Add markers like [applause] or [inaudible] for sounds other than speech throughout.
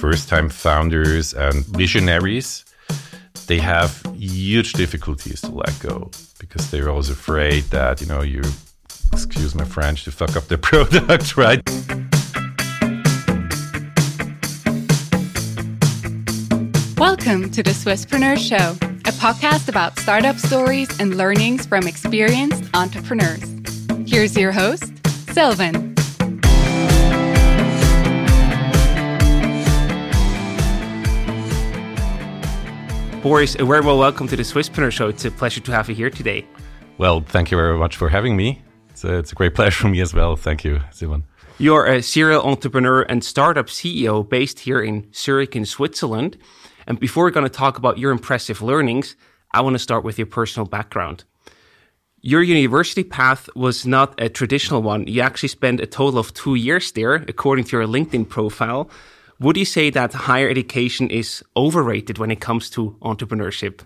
first time founders and visionaries, they have huge difficulties to let go because they're always afraid that, you know, you, excuse my French, to fuck up their [laughs] product, right? Welcome to the Swisspreneur Show, a podcast about startup stories and learnings from experienced entrepreneurs. Here's your host, Silvan. Boris, a very well welcome to the Swisspreneur Show. It's a pleasure to have you here today. Well, thank you very much for having me. It's a, it's a great pleasure for me as well. Thank you, Silvan. You're a serial entrepreneur and startup CEO based here in Zurich, in Switzerland. And before we're going to talk about your impressive learnings, I want to start with your personal background. Your university path was not a traditional one. You actually spent a total of two years there, according to your LinkedIn profile. Would you say that higher education is overrated when it comes to entrepreneurship?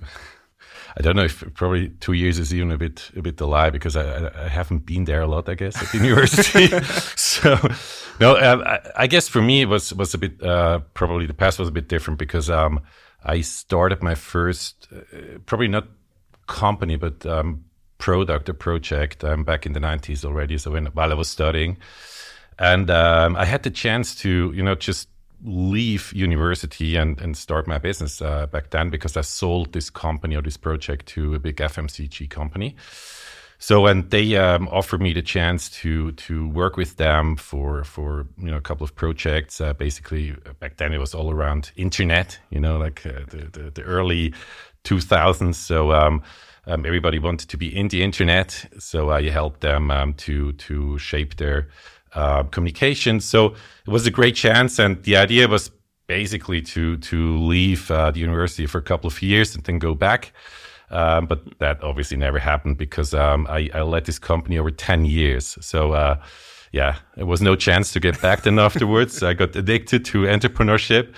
I don't know if probably two years is even a bit a bit a lie because I, I haven't been there a lot. I guess at [laughs] university. [laughs] so no, um, I, I, guess for me it was was a bit uh, probably the past was a bit different because um, I started my first uh, probably not company but um, product or project um, back in the nineties already. So when while I was studying, and um, I had the chance to you know just leave university and, and start my business uh, back then because I sold this company or this project to a big FMCG company. So and they um, offered me the chance to to work with them for for you know a couple of projects, uh, basically back then it was all around internet, you know, like uh, the, the, the early 2000s. So um, um, everybody wanted to be in the internet, so I helped them um, to to shape their uh, communication. So it was a great chance, and the idea was basically to to leave uh, the university for a couple of years and then go back. Um, but that obviously never happened because um, I, I, led this company over ten years. So uh, yeah, there was no chance to get back then [laughs] afterwards. I got addicted to entrepreneurship.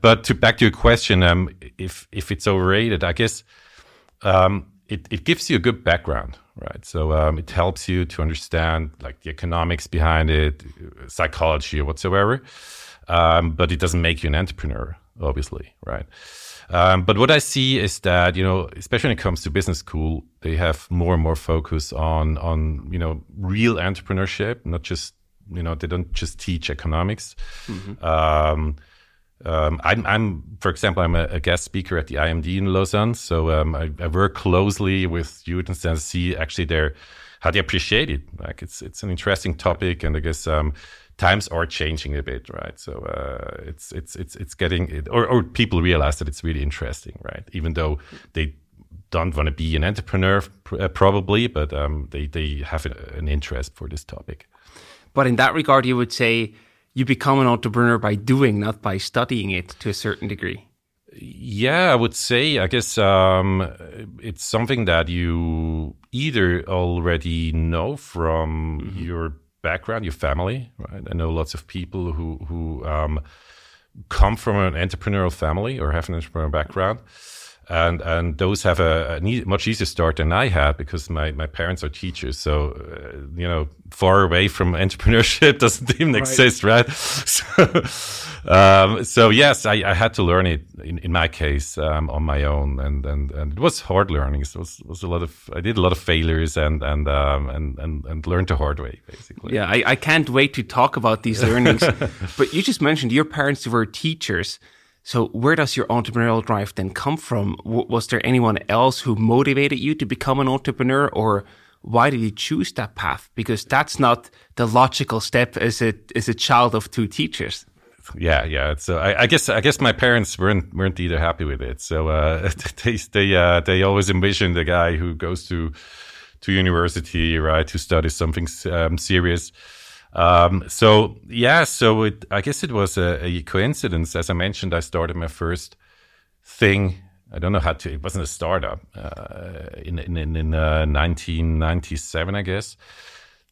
but to back to your question, um, if if it's overrated, I guess um, it, it gives you a good background, right? So um, it helps you to understand like the economics behind it, psychology or whatsoever. Um, but it doesn't make you an entrepreneur, obviously, right? Um, but what I see is that you know, especially when it comes to business school, they have more and more focus on on you know real entrepreneurship, not just you know they don't just teach economics. Mm-hmm. Um, um, I'm, I'm, for example, I'm a, a, guest speaker at the IMD in Lausanne, so um, I, I, work closely with students and see actually their how they appreciate it. Like it's it's an interesting topic, and I guess um, times are changing a bit, right? So uh, it's it's it's it's getting it, or or people realize that it's really interesting, right? Even though they don't want to be an entrepreneur uh, probably, but um, they they have an interest for this topic. But in that regard, you would say you become an entrepreneur by doing, not by studying it to a certain degree. Yeah, I would say, I guess um, it's something that you either already know from mm-hmm. your background, your family, right? I know lots of people who, who um, come from an entrepreneurial family or have an entrepreneurial background and and those have a, a, much easier start than I had because my, my parents are teachers. So uh, you know, far away from [laughs] entrepreneurship doesn't even right. exist, right? [laughs] So, um, so yes, I, I, had to learn it in, in my case um, on my own, and, and and it was hard learning. So It was was a lot of I did a lot of failures and and um, and, and and learned the hard way basically. Yeah, I, I can't wait to talk about these learnings. [laughs] but you just mentioned your parents were teachers. So where does your entrepreneurial drive then come from? W- was there anyone else who motivated you to become an entrepreneur or why did you choose that path? Because that's not the logical step as a, as a child of two teachers. Yeah, yeah. So I, I guess I guess my parents weren't weren't either happy with it. So uh, [laughs] they they uh, they always envisioned a guy who goes to to university, right, to study something um, serious. Um, so yeah, so it, I guess it was a, a, coincidence. As I mentioned, I started my first thing. I don't know how to. It wasn't a startup uh, in in in, uh, 1997, I guess.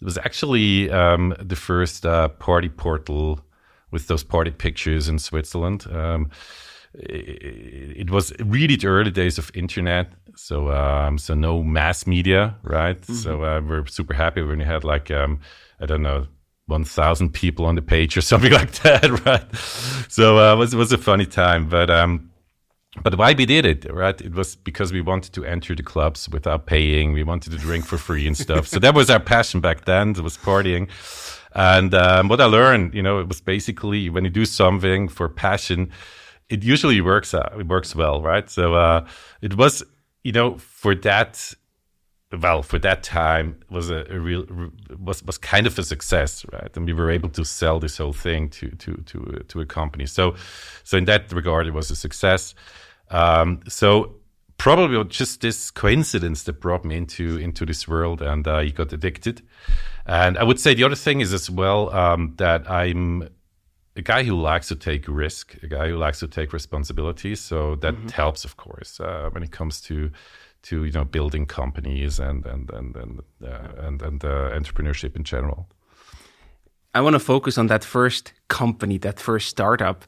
It was actually um, the first uh, party portal with those party pictures in Switzerland. Um, it, it, was really the early days of internet, so um, so no mass media, right? Mm-hmm. So uh, we're super happy when we had like um, I don't know 1,000 people on the page or [laughs] something like that, right? So uh, it was, it was a funny time. But um, but why we did it, right? It was because we wanted to enter the clubs without paying. We wanted to drink for free and stuff. so that was our passion back then. It was partying. And um, what I learned, you know, it was basically when you do something for passion, it usually works out. It works well, right? So uh, it was, you know, for that well for that time was a, a, real was was kind of a success right? And we were able to sell this whole thing to to to to a company. So so in that regard it was a success. Um, so probably just this coincidence that brought me into into this world and I got addicted. And I would say the other thing is as well um, that I'm a guy who likes to take risk a guy who likes to take responsibility so that mm-hmm. helps of course uh, when it comes to to you know building companies and and and and uh, and, and uh, entrepreneurship in general. I want to focus on that first company, that first startup.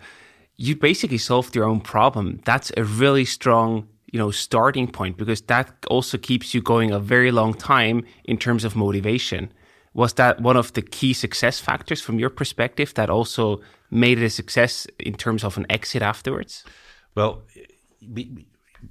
You basically solved your own problem. That's a really strong, you know, starting point because that also keeps you going a very long time in terms of motivation. Was that one of the key success factors from your perspective that also made it a success in terms of an exit afterwards? Well,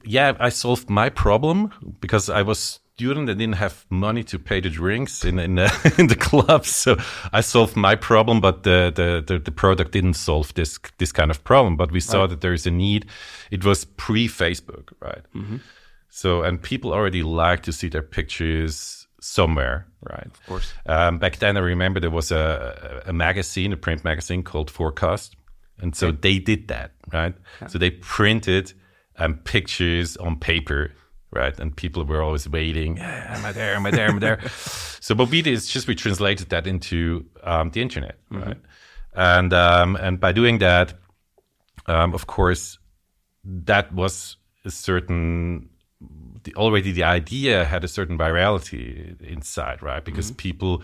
yeah, I solved my problem because I was student and didn't have money to pay the drinks in in, uh, [laughs] in the club. So I solved my problem, but the, the, the the product didn't solve this this kind of problem. But we saw right. that there is a need. It was pre Facebook, right? Mm-hmm. So and people already like to see their pictures somewhere, right? Of course. Um, back then, I remember there was a, a magazine, a print magazine called Forecast, and so okay. they did that, right? Yeah. So they printed um, pictures on paper, right? And people were always waiting, am I there? Am I there? Am I there? [laughs] so what we did is just we translated that into um, the internet, mm-hmm. right? And um, and by doing that, um, of course, that was a certain. The, already the idea had a certain virality inside, right? Because mm-hmm. people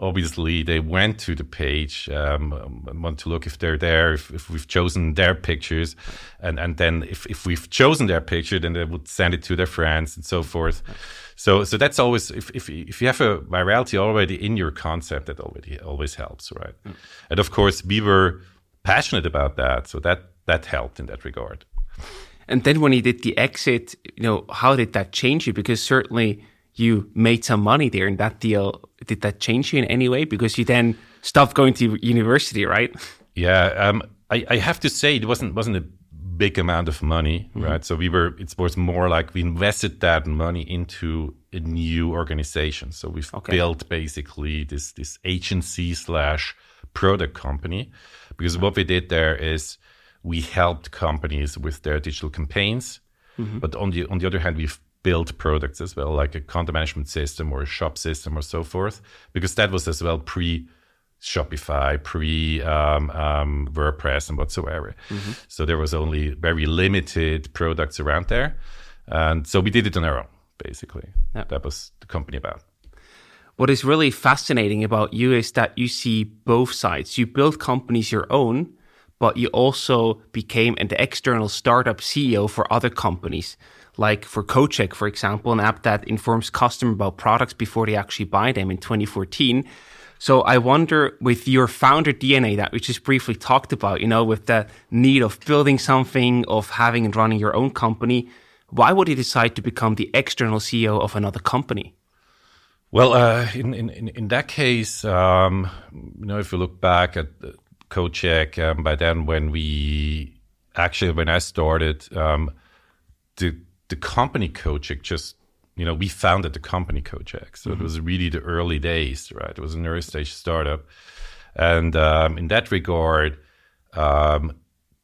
obviously they went to the page um, and want to look if they're there, if, if, we've chosen their pictures, and and then if, if we've chosen their picture, then they would send it to their friends and so forth. So so that's always if if if you have a virality already in your concept, that already always helps, right? Mm. And of course, we were passionate about that, so that that helped in that regard. And then when he did the exit, you know, how did that change you? Because certainly you made some money there in that deal. Did that change you in any way? Because you then stopped going to university, right? Yeah, um, I, I, have to say it wasn't wasn't a big amount of money, mm-hmm. right? So we were it was more like we invested that money into a new organization. So we've okay. built basically this this agency slash product company because what we did there is we helped companies with their digital campaigns. Mm-hmm. But on the on the other hand, we've built products as well, like a content management system or a shop system or so forth, because that was as well pre Shopify, pre um, um, WordPress, and whatsoever. Mm-hmm. So there was only very limited products around there, and so we did it on our own. Basically, that was the company about. What is really fascinating about you is that you see both sides. You build companies your own, but you also became an external startup CEO for other companies like for CodeCheck, for example, an app that informs customers about products before they actually buy them in 2014. So I wonder with your founder DNA that we just briefly talked about, you know, with the need of building something, of having and running your own company, why would you decide to become the external CEO of another company? Well, uh, in, in, in that case, um, you know, if you look back at CodeCheck, um, by then when we actually, when I started, um, the the company CodeCheck just you know we founded the company CodeCheck, so mm-hmm. it was really the early days, right? It was an early stage startup, and um, in that regard, um,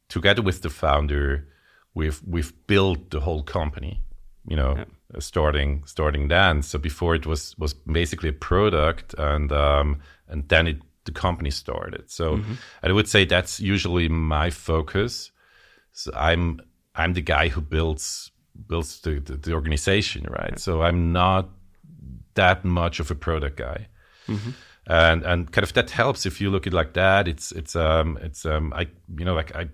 together with the founder, we've we've built the whole company. You know, yeah. starting starting then. So before it was was basically a product, and um, and then it the company started. So mm-hmm. I would say that's usually my focus. So I'm I'm the guy who builds builds the, the, the organization, right? So I'm not that much of a product guy. Mm-hmm. And and kind of that helps if you look at it like that. It's it's um it's um I you know like I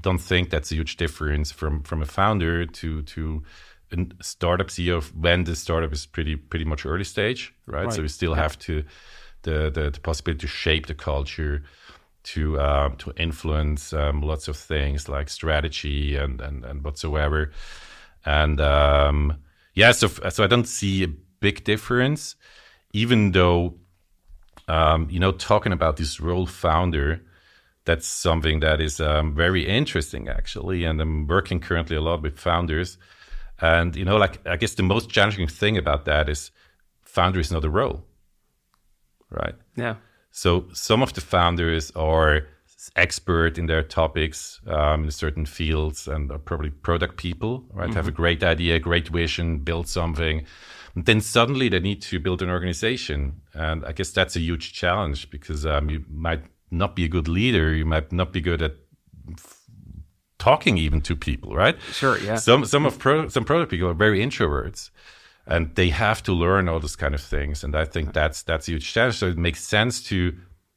don't think that's a huge difference from from a founder to to a startup CEO when the startup is pretty pretty much early stage, right? right. So you still yeah. have to the, the, the possibility to shape the culture, to uh, to influence um, lots of things like strategy and and, and whatsoever. And um, yeah, so so I don't see a big difference, even though um, you know talking about this role founder. That's something that is um, very interesting, actually, and I'm working currently a lot with founders. And you know, like I guess the most challenging thing about that is founder is not a role, right? Yeah. So some of the founders are expert in their topics um, in certain fields and are probably product people, right? Mm-hmm. Have a great idea, great vision, build something. And then suddenly they need to build an organization. And I guess that's a huge challenge because um, you might not be a good leader. You might not be good at f- talking even to people, right? Sure, yeah. Some, some of pro- some product people are very introverts and they have to learn all those kind of things. And i think that's that's a huge challenge. So it makes sense to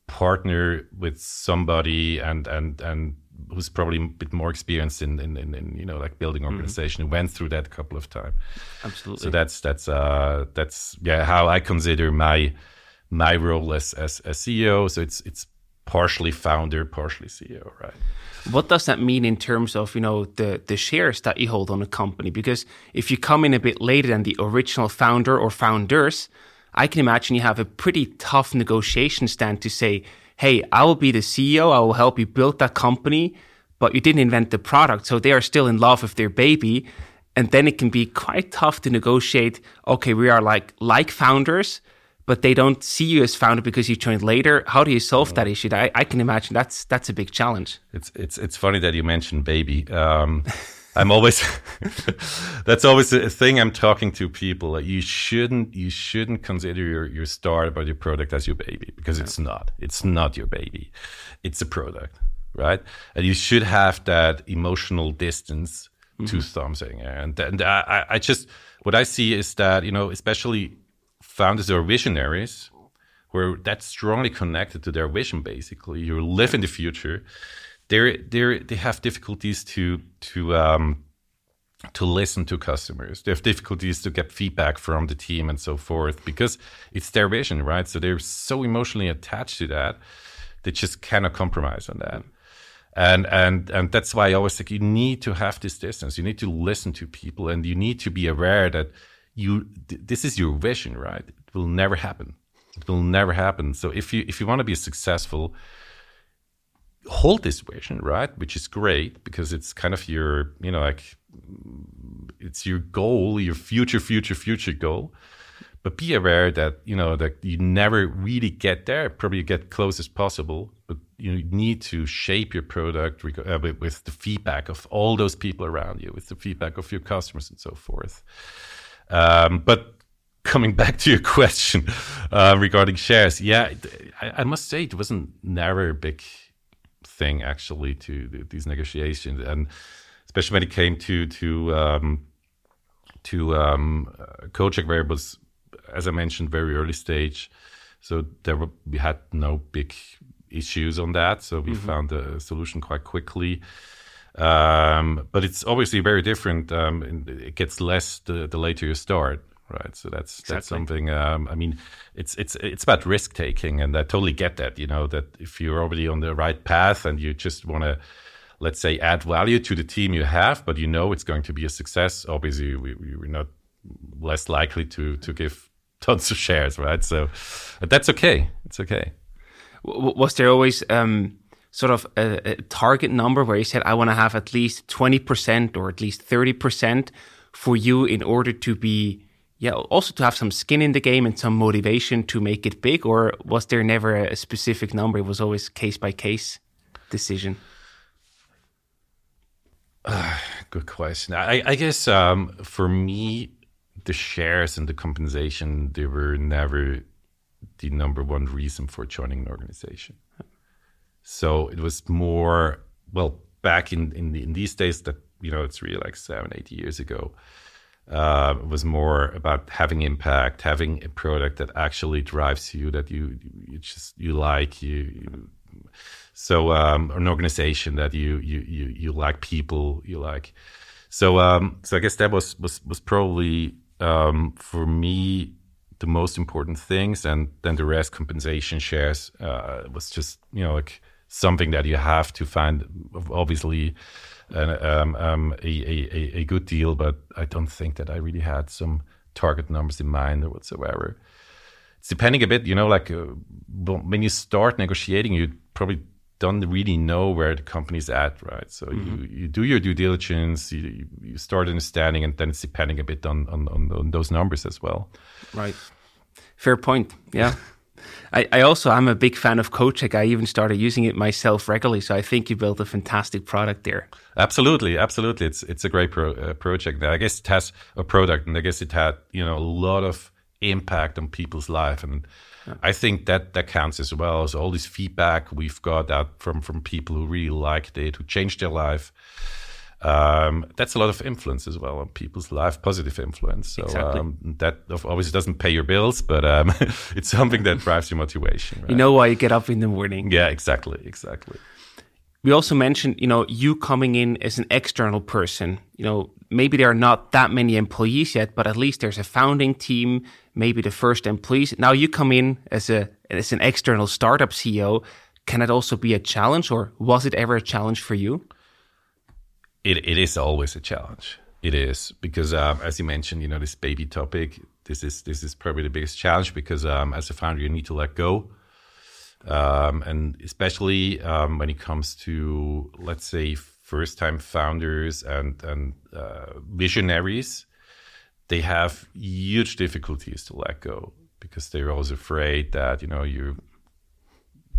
partner with somebody and and and who's probably a bit more experienced in in, in, in you know like building mm-hmm. organization. Mm-hmm. who went through that a couple of times absolutely. so that's that's uh that's yeah how i consider my my role as as a ceo so it's it's partially founder partially ceo right what does that mean in terms of you know the the shares that you hold on a company? Because if you come in a bit later than the original founder or founders, I can imagine you have a pretty tough negotiation stand to say, "Hey, I will be the CEO. I will help you build that company." But you didn't invent the product, so they are still in love with their baby, and then it can be quite tough to negotiate. Okay, we are like like founders, but they don't see you as founder because you joined later. How do you solve that issue? I, I can imagine that's that's a big challenge. It's it's it's funny that you mentioned baby. Um, [laughs] I'm always [laughs] that's always a thing I'm talking to people. You shouldn't you shouldn't consider your your startup or your product as your baby because it's not. It's not your baby. It's a product, right? And you should have that emotional distance mm-hmm. to something. And and I, I just what I see is that you know especially founders are visionaries where that's strongly connected to their vision basically. You live in the future. They they they have difficulties to to um, to listen to customers. They have difficulties to get feedback from the team and so forth because it's their vision right? So they're so emotionally attached to that they just cannot compromise on that. And and and that's why i always think you need to have this distance. You need to listen to people and you need to be aware that you th- this is your vision, right? It will never happen. It will never happen. So if you if you want to be successful, hold this vision, right? Which is great because it's kind of your, you know, like it's your goal, your future, future, future goal. But be aware that you know that you never really get there. Probably get close as possible, but you need to shape your product uh, with the feedback of all those people around you, with the feedback of your customers and so forth. Um, but coming back to your [laughs] question uh, regarding shares, yeah, I, I, must say it wasn't never a big thing actually to these negotiations, and especially when it came to to um, to um, CodeCheck, where it was, as I mentioned, very early stage, so there were, we had no big issues on that, so we mm-hmm. found a solution quite quickly. Um, but it's obviously very different. Um, it gets less the, the later you start, right? So that's exactly. that's something. Um, I mean, it's it's it's about risk taking, and I totally get that. You know that if you're already on the right path and you just want to, let's say, add value to the team you have, but you know it's going to be a success. Obviously, we, we're not less likely to to give [laughs] tons of shares, right? So, but that's okay. It's okay. Was there always? Um sort of a, a target number where you said, I want to have at least 20% or at least 30% for you in order to be, yeah, also to have some skin in the game and some motivation to make it big? Or was there never a specific number? It was always case by case decision. Uh, [sighs] good question. I, I guess um, for me, the shares and the compensation, they were never the number one reason for joining an organization. So it was more well back in in, the, in these days that you know it's really like seven eight years ago. Uh, it was more about having impact, having a product that actually drives you, that you you just you like you. you so um, an organization that you you you you like people you like. So um, so I guess that was was was probably um, for me the most important things, and then the rest, compensation shares, uh, was just you know like something that you have to find. Obviously, um, um, a, a, a good deal, but I don't think that I really had some target numbers in mind or whatsoever. It's depending a bit, you know, like uh, when you start negotiating, you probably don't really know where the company's at, right? So mm-hmm. you, you do your due diligence, you, you start understanding, and then it's depending a bit on, on, on those numbers as well. Right. Fair point. Yeah. [laughs] I, I also I'm a big fan of CodeCheck. I even started using it myself regularly. So I think you built a fantastic product there. Absolutely, absolutely. It's it's a great pro, uh, project. I guess it has a product, and I guess it had you know a lot of impact on people's life and I think that that counts as well. So all this feedback we've got out from from people who really liked it, who changed their life. Um, that's a lot of influence as well on people's life, positive influence. So exactly. um, that obviously doesn't pay your bills, but um, [laughs] it's something that drives your motivation. Right? You know why you get up in the morning. Yeah, exactly, exactly. We also mentioned, you know, you coming in as an external person. You know, maybe there are not that many employees yet, but at least there's a founding team maybe the first employees. Now you come in as a as an external startup CEO. Can it also be a challenge, or was it ever a challenge for you? It it is always a challenge. It is because, um, as you mentioned, you know this baby topic. This is this is probably the biggest challenge because um, as a founder you need to let go, um, and especially um, when it comes to let's say first time founders and and uh, visionaries they have huge difficulties to let go because they're always afraid that you know you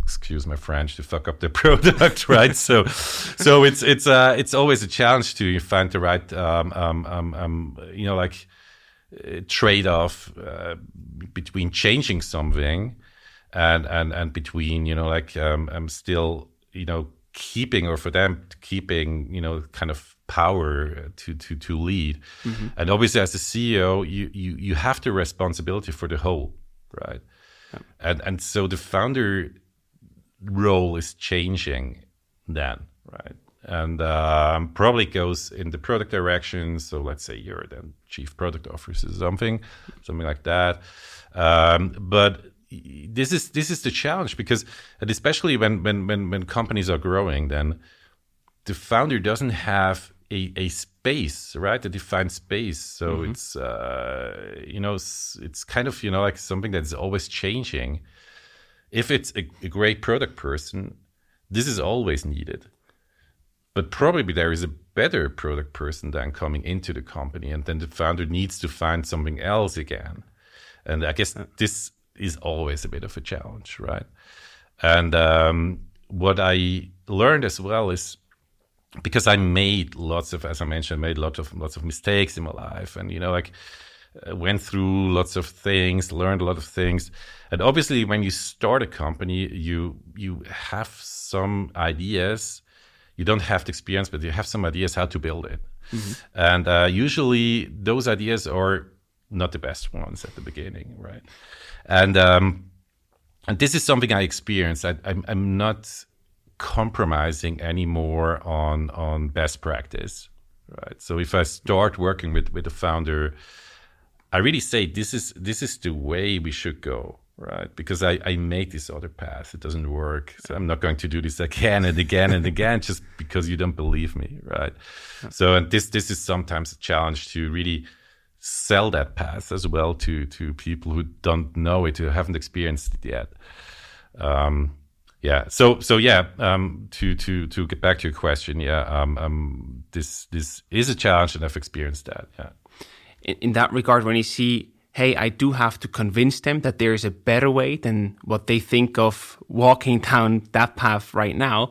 excuse my French to fuck up the [laughs] product, right? so, so it's it's uh it's always a challenge to find the right um um um, um you know like uh, trade off uh, between changing something and and and between you know like um I'm still you know keeping or for them keeping you know kind of power to to to lead. Mm-hmm. And obviously, as a CEO, you you you have the responsibility for the whole, right? Yeah. And and so the founder role is changing then, right? And um, probably goes in the product direction. So let's say you're then chief product officer something, something like that. Um, but this is this is the challenge because, and especially when when when when companies are growing, then the founder doesn't have a, a space, right? A defined space. So mm-hmm. it's uh, you know it's, it's, kind of you know like something that's always changing. If it's a, a great product person, this is always needed. But probably there is a better product person than coming into the company, and then the founder needs to find something else again. And I guess this is always a bit of a challenge, right? And um, what I learned as well is because I made lots of, as I mentioned, made lots of lots of mistakes in my life, and you know, like went through lots of things, learned a lot of things, and obviously, when you start a company, you you have some ideas. You don't have the experience, but you have some ideas how to build it, mm-hmm. and uh, usually those ideas are not the best ones at the beginning, right? And um, and this is something I experienced. I, I'm, I'm not compromising anymore on on best practice right so if i start working with with a founder i really say this is this is the way we should go right? Because i i made this other path. It doesn't work. So i'm not going to do this again and again and again just because you don't believe me right? So and this this is sometimes a challenge to really sell that path as well to to people who don't know it who haven't experienced it yet. Um, yeah. So so yeah um, to to to get back to your question yeah um, um, this this is a challenge and i've experienced that yeah in, in, that regard when you see hey i do have to convince them that there is a better way than what they think of walking [laughs] down that path right now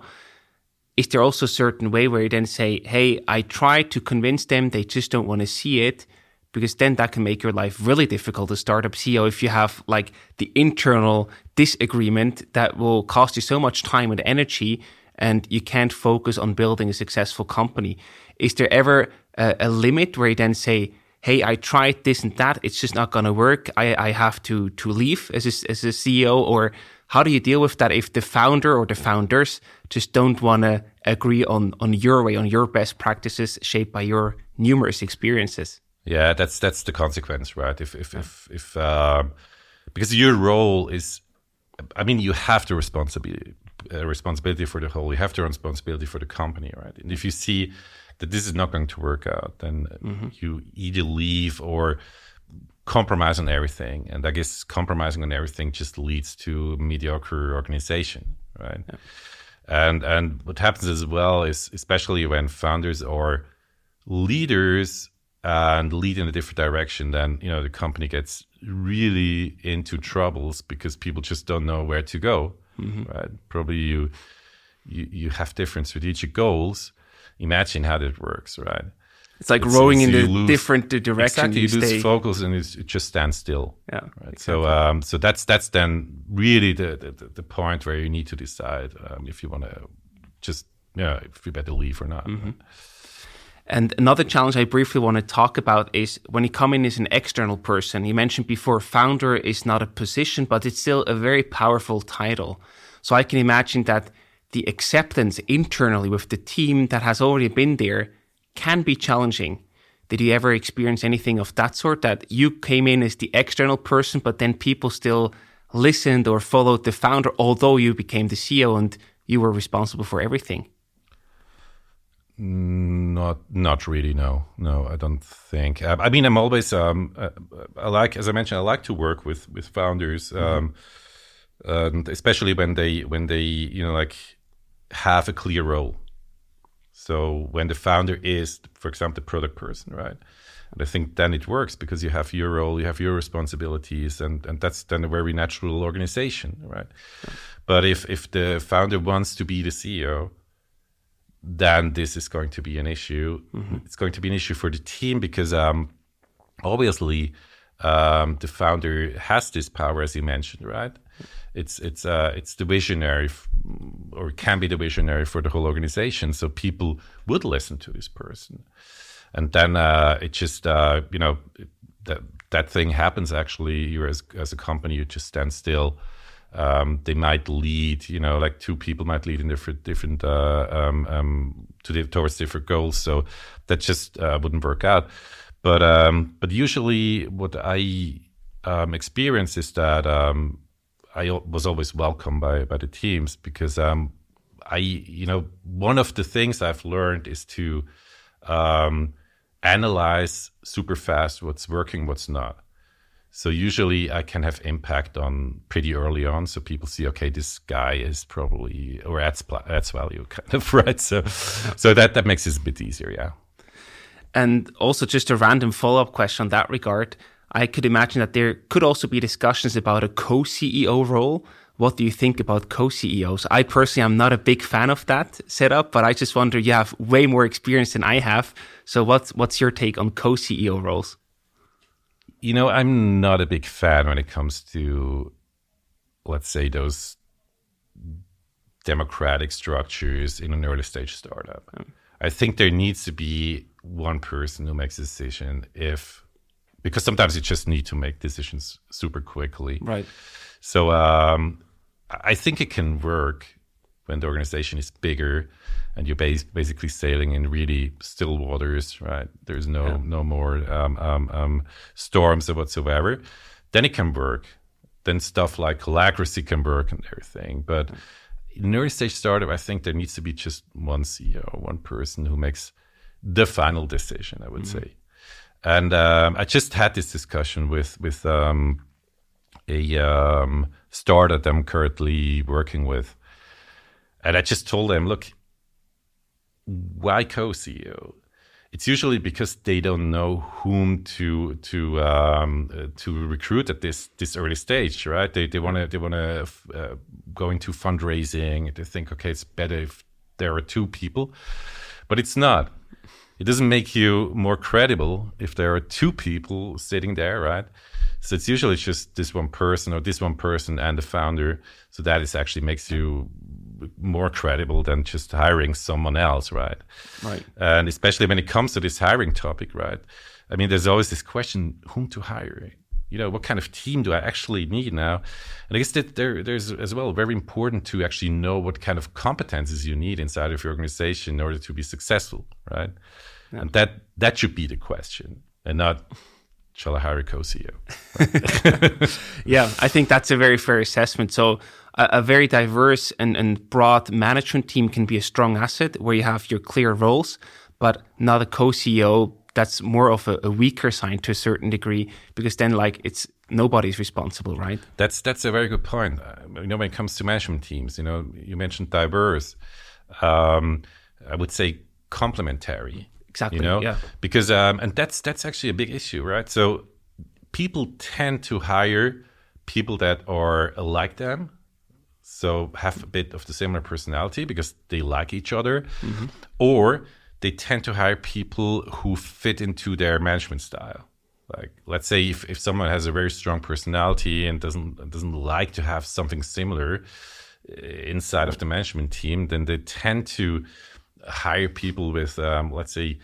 is there also a certain way where you then say hey i try to convince them they just don't want to see it because then that can make your life really difficult as startup CEO if you have like the internal disagreement that will cost you so much time and energy and you can't focus on building a successful company. Is there ever a, a limit where you then say, Hey, I tried this and that. It's just not going to work. I, I have to, to leave as a, as a CEO or how do you deal with that if the founder or the founders just don't want to agree on, on your way, on your best practices shaped by your numerous experiences? Yeah, that's that's the consequence, right? If if if if um, because your role is, I mean, you have the responsibility uh, responsibility for the whole. You have the responsibility for the company, right? And if you see that this is not going to work out, then mm-hmm. you either leave or compromise on everything. And I guess compromising on everything just leads to mediocre organization, right? Yeah. And and what happens as well is especially when founders or leaders and lead in a different direction, then you know the company gets really into troubles because people just don't know where to go. Mm-hmm. Right? Probably you, you you have different strategic goals. Imagine how that works, right? It's like it's, rowing in a lose, different direction. Exactly, you, you lose focus and it just stands still. Yeah. Right. Exactly. So um, so that's that's then really the, the, the point where you need to decide um, if you want to just yeah if you better leave or not. Mm-hmm. And another challenge I briefly want to talk about is when you come in as an external person. You mentioned before, founder is not a position, but it's still a very powerful title. So I can imagine that the acceptance internally with the team that has already been there can be challenging. Did you ever experience anything of that sort that you came in as the external person, but then people still listened or followed the founder, although you became the CEO and you were responsible for everything? Not, not really. No, no, I don't think. I, I mean, I'm always. Um, I, uh, I, like, as I mentioned, I like to work with with founders, mm-hmm. um, and especially when they when they you know like have a clear role. So when the founder is, for example, the product person, right? And I think then it works because you have your role, you have your responsibilities, and, and that's then a very natural organization, right? Yeah. But if if the founder wants to be the CEO, then this is going to be an issue. Mm-hmm. It's going to be an issue for the team because um, obviously um, the founder has this power, as you mentioned, right? It's it's uh, it's the visionary, or can be the visionary for the whole organization. So people would listen to this person, and then uh, it just uh, you know that that thing happens. Actually, you as as a company, you just stand still. Um, they might lead, you know, like two people might lead in different different uh, um, um, to the, towards different goals. So that just uh, wouldn't work out. But um, but usually, what I um, experience is that um, I was always welcomed by by the teams because um, I you know one of the things I've learned is to um, analyze super fast what's working, what's not. So usually I can have impact on pretty early on, so people see, okay, this guy is probably or adds adds value, [laughs] kind of right. So so that that makes it a bit easier, yeah. And also, just a random follow up question on that regard. I could imagine that there could also be discussions about a co CEO role. What do you think about co CEOs? I personally am not a big fan of that setup, but I just wonder you have way more experience than I have. So, what's, what's your take on co CEO roles? You know, I'm not a big fan when it comes to, let's say, those democratic structures in an early stage startup. Hmm. I think there needs to be one person who makes a decision if because sometimes you just need to make decisions super quickly. Right. So um, I think it can work when the organization is bigger and you're bas- basically sailing in really still waters, right? There's no yeah. no more um, um, um, storms or whatsoever. Then it can work. Then stuff like holacracy can work and everything. But in an early stage startup, I think there needs to be just one CEO, one person who makes the final decision. I would mm-hmm. say. And um, I just had this discussion with with um, a um, startup I'm currently working with, and I just told them, look, why co-CEO? It's usually because they don't know whom to to um, to recruit at this this early stage, right? They they want to they want to uh, go into fundraising. They think, okay, it's better if there are two people, but it's not it doesn't make you more credible if there are two people sitting there, right? So it's usually just this one person or this one person and the founder. So that is actually makes you more credible than just hiring someone else, right? Right. And especially when it comes to this hiring topic, right? I mean, there's always this question: whom to hire? You know what kind of team do i actually need now and i guess that there, there's as well very important to actually know what kind of competences you need inside of your organization in order to be successful right yeah. and that that should be the question and not shall I hire a co-CEO? [laughs] yeah, I think that's a very fair assessment. So a, a, very diverse and, and broad management team can be a strong asset where you have your clear roles, but not a co-CEO. That's more of a, a weaker sign to a certain degree because then like it's nobody's responsible, right? That's that's a very good point. Uh, you know, when it comes to management teams, you know, you mentioned diverse. Um, I would say complementary. Exactly. You know, yeah. because um, and that's that's actually a big issue, right? So people tend to hire people that are like them so have a bit of the similar personality because they like each other mm-hmm. or they tend to hire people who fit into their management style like let's say if, if someone has a very strong personality and doesn't doesn't like to have something similar eh, inside of the management team then they tend to hire people with um, let's say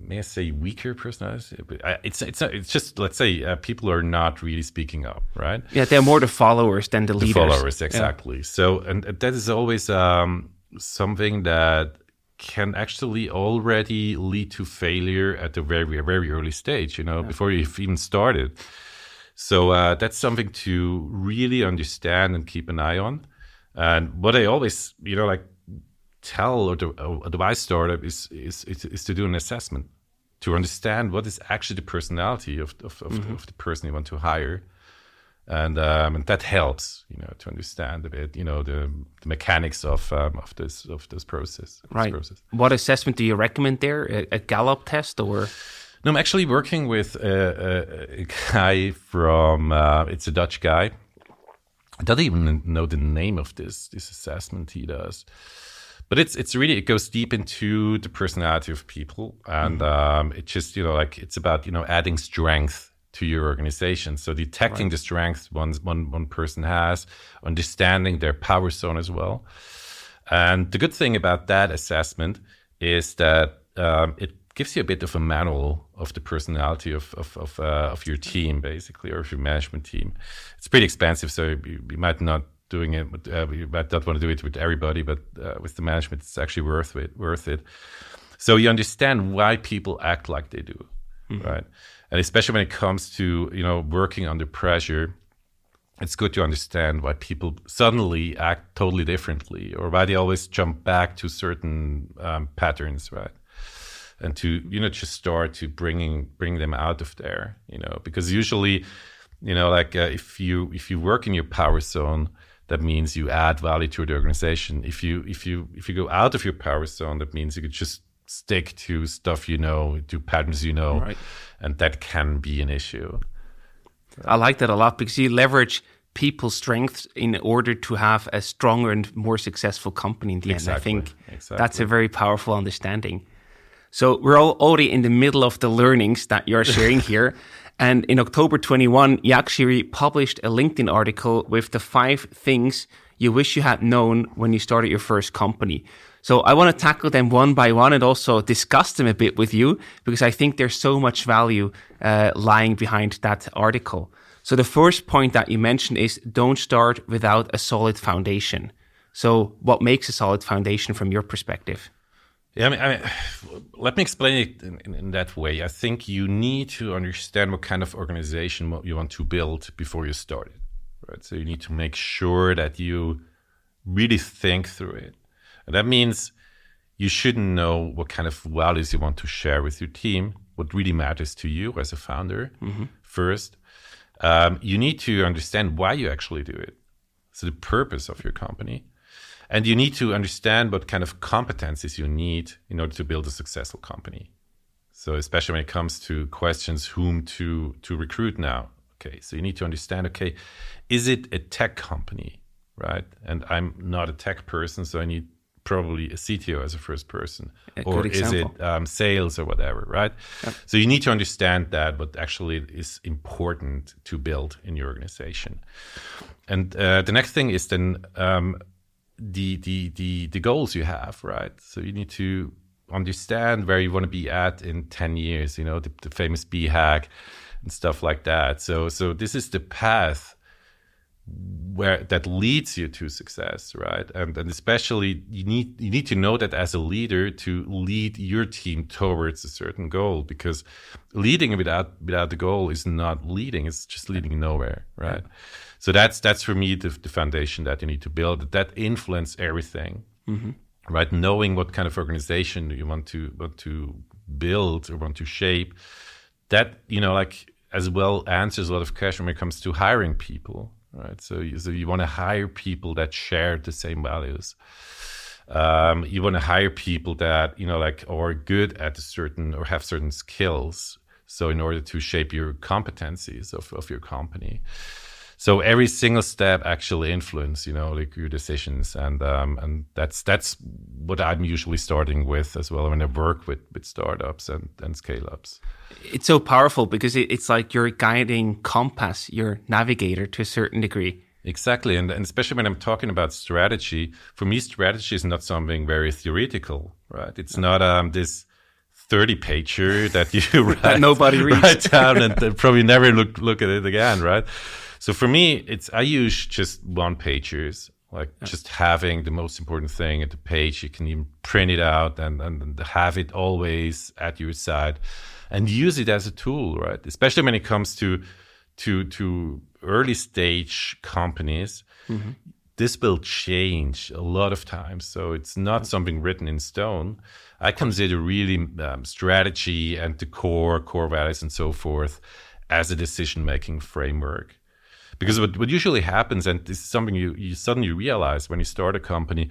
may I say weaker personality? It's it's it's just let's say uh, people are not really speaking up, right? Yeah, they're more the followers than the, the leaders. Followers, exactly. Yeah. So, and that is always um, something that can actually already lead to failure at the very very early stage. You know, yeah. before you've even started. So uh, that's something to really understand and keep an eye on. And what I always, you know, like tell or, to, advise startup is, is, is is to do an assessment to understand what is actually the personality of of, of, mm-hmm. of the person you want to hire, and um, and that helps you know to understand a bit you know the, the mechanics of um, of this of this process. Right. This process. What assessment do you recommend there? A, a Gallup test or? No, I'm actually working with a, a, a guy from. Uh, it's a Dutch guy. I don't even know the name of this this assessment he does but it's it's really it goes deep into the personality of people and mm-hmm. um, it just you know like it's about you know adding strength to your organization so detecting right. the strengths one, one one person has understanding their power zone as well and the good thing about that assessment is that um, it gives you a bit of a manual of the personality of of of, uh, of your team basically or of your management team it's pretty expensive so you, you might not doing it. But, uh, we might not want to do it with everybody, but uh, with the management, it's actually worth it. Worth it. So you understand why people act like they do, mm-hmm. right? And especially when it comes to you know working under pressure, it's good to understand why people suddenly act totally differently, or why they always jump back to certain um, patterns, right? And to you know just start to bringing bring them out of there, you know, because usually, you know, like uh, if you if you work in your power zone that means you add value to the organization. If you if you if you go out of your power zone, that means you could just stick to stuff you know, to patterns you know, right. And that can be an issue. I like that a lot because you leverage people's strengths in order to have a stronger and more successful company in the exactly. end. I think exactly. that's a very powerful understanding. So we're all already in the middle of the learnings that you're sharing [laughs] here. And in October 21, you actually published a LinkedIn article with the five things you wish you had known when you started your first company. So I want to tackle them one by one and also discuss them a bit with you because I think there's so much value uh, lying behind that article. So the first point that you mentioned is don't start without a solid foundation. So what makes a solid foundation from your perspective? Yeah, I mean, I mean, let me explain it in, in, in, that way. I think you need to understand what kind of organization you want to build before you start it, right? So you need to make sure that you really think through it. And that means you shouldn't know what kind of values you want to share with your team, what really matters to you as a founder mm-hmm. first. Um, you need to understand why you actually do it. So the purpose of your company. And you need to understand what kind of competencies you need in order to build a successful company. So especially when it comes to questions whom to to recruit now. Okay, so you need to understand, okay, is it a tech company, right? And I'm not a tech person, so I need probably a CTO as a first person, a or is it um, sales or whatever, right? Yep. So you need to understand that what actually is important to build in your organization. And uh, the next thing is then um, the the the the goals you have, right? So you need to understand where you want to be at in 10 years, you know, the, the famous hack and stuff like that. So so this is the path where that leads you to success right? And and especially you need you need to know that as a leader to lead your team towards a certain goal because leading without without the goal is not leading it's just leading nowhere right? Yeah. so that's that's for me the, the, foundation that you need to build that influence everything mm-hmm. right? Knowing what kind of organization you want to want to build or want to shape that you know like as well answers a lot of questions when it comes to hiring people right? So you, so you want to hire people that share the same values. Um, you want to hire people that you know like are good at a certain or have certain skills. So in order to shape your competencies of, of your company, so every single step actually influence you know like your decisions. And um, and that's that's what i'm usually starting with as well when i work with with startups and and scale ups it's so powerful because it, it's like your guiding compass your navigator to a certain degree. Exactly. And, and especially when i'm talking about strategy for me strategy is not something very theoretical right? It's not um this 30 pager that you write, [laughs] that nobody [laughs] reads. write down and probably never look look at it again right so for me, it's I use just one pagers, like yeah. just having the most important thing at the page. You can even print it out and, and have it always at your side, and use it as a tool, right? Especially when it comes to to to early stage companies. Mm-hmm. This will change a lot of times, so it's not something written in stone. I consider really um, strategy and the core core values and so forth as a decision making framework because what, what usually happens, and this is something you, you suddenly realize when you start a company,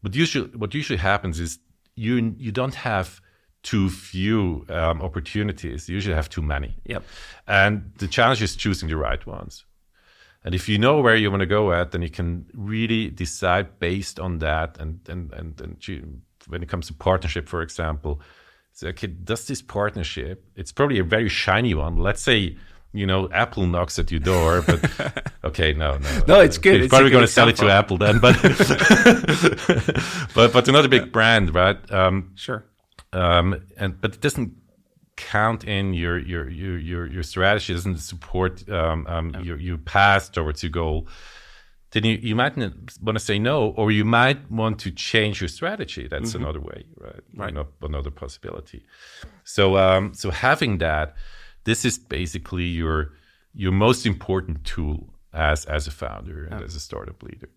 what usually what usually happens is you you don't have too few um, opportunities. You usually have too many. Yep. And the challenge is choosing the right ones. And if you know where you want to go at, then you can really decide based on that. And and and, and when it comes to partnership, for example, say, okay, does this partnership? It's probably a very shiny one. Let's say you know, Apple knocks at your door, but [laughs] okay, no, no, no, it's good. You're probably going to sell it to Apple then, but [laughs] but but another big brand, right? Um, sure. Um, and but it doesn't count in your your your your, your strategy. It doesn't support um, um, yeah. your your path towards your goal. Then you, you might want to say no, or you might want to change your strategy. That's mm-hmm. another way, right? Right. Another, another possibility. So um, so having that this is basically your your most important tool as as a founder and as a startup leader.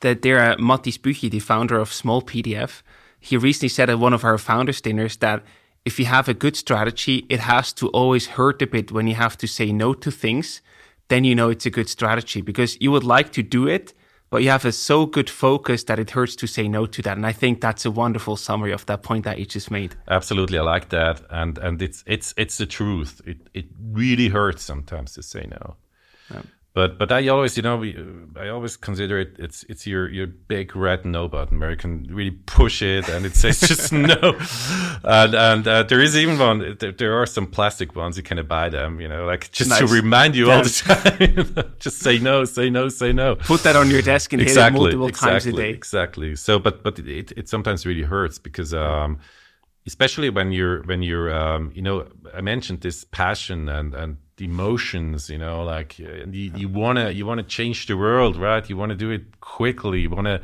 That there, uh, Matti Spuchi, the founder of Small PDF, he recently said at one of our founders dinners that if you have a good strategy, it has to always hurt a bit when you have to say no to things. Then you know it's a good strategy because you would like to do it, but you have a so good focus that it hurts to say no to that. And I think that's a wonderful summary of that point that you just made. Absolutely, I like that, and and it's it's it's the truth. It it really hurts sometimes to say no. Yeah. But but I always you know I always consider it it's it's your your big red no button where you can really push it and it says just [laughs] no, and and uh, there is even one there, there, are some plastic ones you can buy them you know like just nice. to remind you all the time [laughs] just say no say no say no. Put that on your desk and exactly, hit it multiple exactly, times a day. exactly. So but but it, it sometimes really hurts because um especially when you're when you're um you know I mentioned this passion and and emotions you know like uh, you, you want to you want to change the world right you want to do it quickly you want to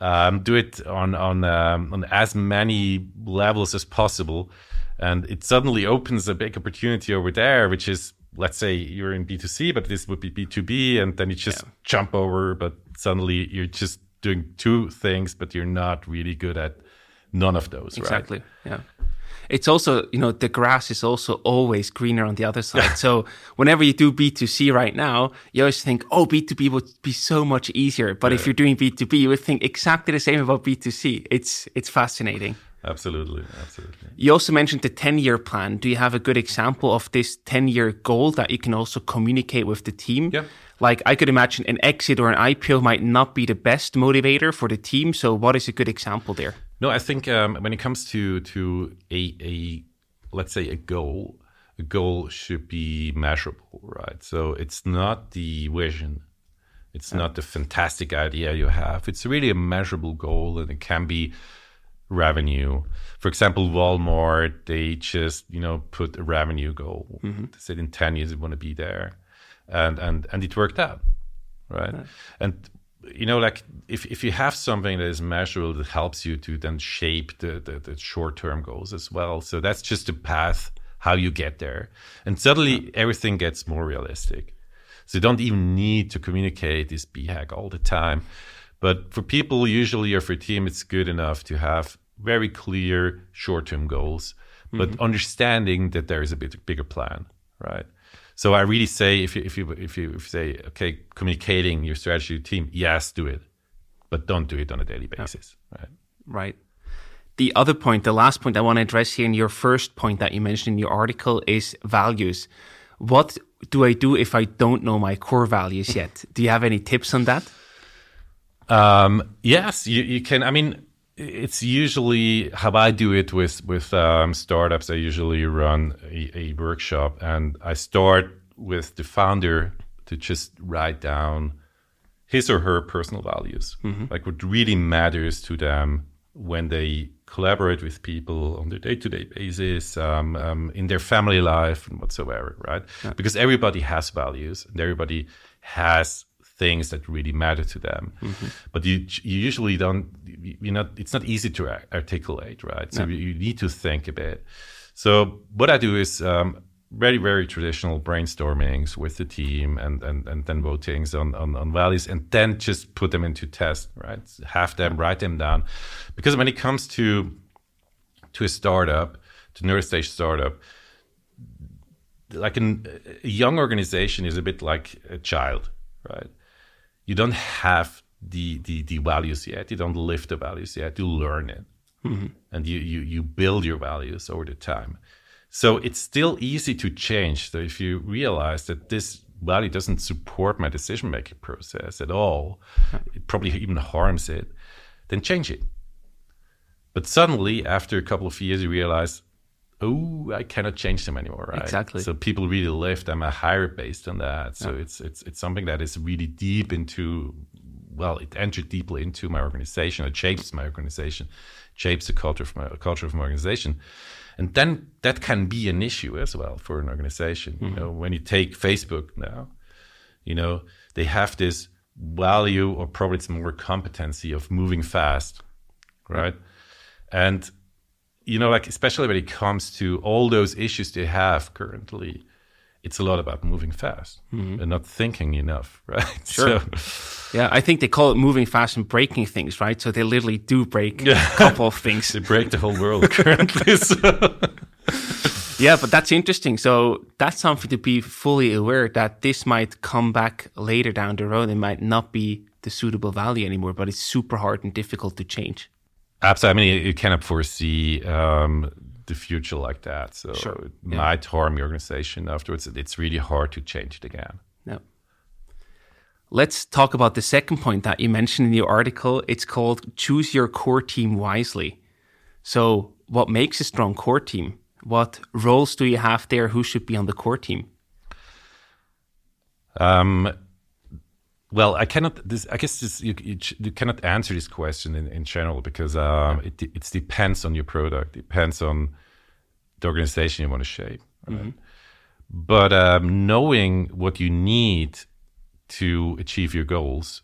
um, do it on on um, on as many levels as possible and it suddenly opens a big opportunity over there which is let's say you're in b2c but this would be b2b and then you just yeah. jump over but suddenly you're just doing two things but you're not really good at none of those right? exactly right? yeah it's also you know the grass is also always greener on the other side. So whenever you do b2c right now you always think oh b2b would be so much easier. But yeah. if you're doing b2b you would think exactly the same about b2c it's it's fascinating. Absolutely absolutely. You also mentioned the 10 year plan. Do you have a good example of this 10 year goal that you can also communicate with the team? Yeah. Like I could imagine an exit or an IPO might not be the best motivator for the team. So what is a good example there? No, I think um, when it comes to to a, a let's say a goal, a goal should be measurable, right? So it's not the vision, it's yeah. not the fantastic idea you have. It's really a measurable goal, and it can be revenue. For example, Walmart, they just you know put a revenue goal. Mm-hmm. They said in ten years they want to be there, and and and it worked out right? And you know, like if, if you have something that is measurable that helps you to then shape the, the, the short term goals as well. So that's just the path how you get there. And suddenly everything gets more realistic. So you don't even need to communicate this BHAG all the time. But for people usually or for a team, it's good enough to have very clear short term goals, but mm-hmm. understanding that there is a bit bigger plan, right? So I really say if you if you if you, if you say okay, communicating your strategy to team, yes, do it, but don't do it on a daily basis, yeah. right? Right. The other point, the last point I want to address here in your first point that you mentioned in your article is values. What do I do if I don't know my core values yet? do you have any tips on that? Um, yes, you, you can. I mean, it's usually how I do it with with um, startups. I usually run a, a, workshop, and I start with the founder to just write down his or her personal values, mm-hmm. like what really matters to them when they collaborate with people on their day-to-day basis, um, um, in their family life and whatsoever, right? Yeah. Because everybody has values, and everybody has things that really matter to them. Mm-hmm. But you, you usually don't, you know, it's not easy to articulate, right? So you need to think a bit. So what I do is um, very, very traditional brainstormings with the team and, and, and then votings on, on, on values and then just put them into test, right? Have them, write them down. Because when it comes to, to a startup, to early stage startup, like an, a young organization is a bit like a child, right? You don't have the, the, the values yet. You don't live the values yet. You learn it. Mm-hmm. And you, you, you build your values over the time. So it's still easy to change. So if you realize that this value doesn't support my decision making process at all, it probably even harms it, then change it. But suddenly, after a couple of years, you realize oh, I cannot change them anymore, right? Exactly. So people really live them. I hire based on that. So yeah. it's it's it's something that is really deep into well, it entered deeply into my organization. It shapes my organization, shapes the culture of my culture of my organization. And then that can be an issue as well for an organization. Mm-hmm. You know, when you take Facebook now, you know, they have this value or probably it's more competency of moving fast, right? And you know, like especially when it comes to all those issues they have currently, it's a lot about moving fast mm-hmm. and not thinking enough, [laughs] right? Sure. So, yeah, I think they call it moving fast and breaking things, right? So they literally do break a couple of things. [laughs] they break the whole world [laughs] currently. So. yeah, but that's interesting. So that's something to be fully aware that this might come back later down the road. It might not be the suitable value anymore, but it's super hard and difficult to change. Absolutely. I mean, you cannot foresee um, the future like that. So sure. it yeah. might harm your organization afterwards. It's really hard to change it again. No. Let's talk about the second point that you mentioned in your article. It's called choose your core team wisely. So, what makes a strong core team? What roles do you have there? Who should be on the core team? Um, well, I cannot. This, I guess this, you, you, you, cannot answer this question in, in general because um, it it depends on your product, depends on the organization you want to shape. Right? Mm-hmm. But um, knowing what you need to achieve your goals,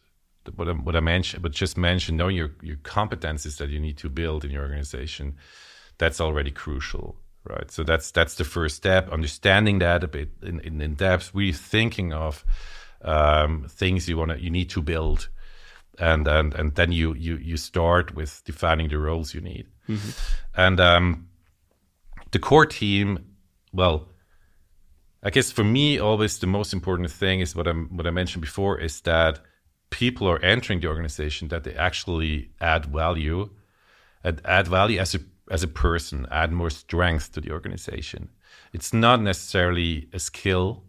what I, what I mentioned, but just mentioned, knowing your your competencies that you need to build in your organization, that's already crucial, right? So that's that's the first step. Understanding that a bit in, in, in depth, really thinking of um, things you want to you need to build. And and and then you you you start with defining the roles you need. Mm-hmm. and um, the core team well i guess for me always the most important thing is what i what i mentioned before is that people are entering the organization that they actually add value and add value as a as a person add more strength to the organization. It's not necessarily a skill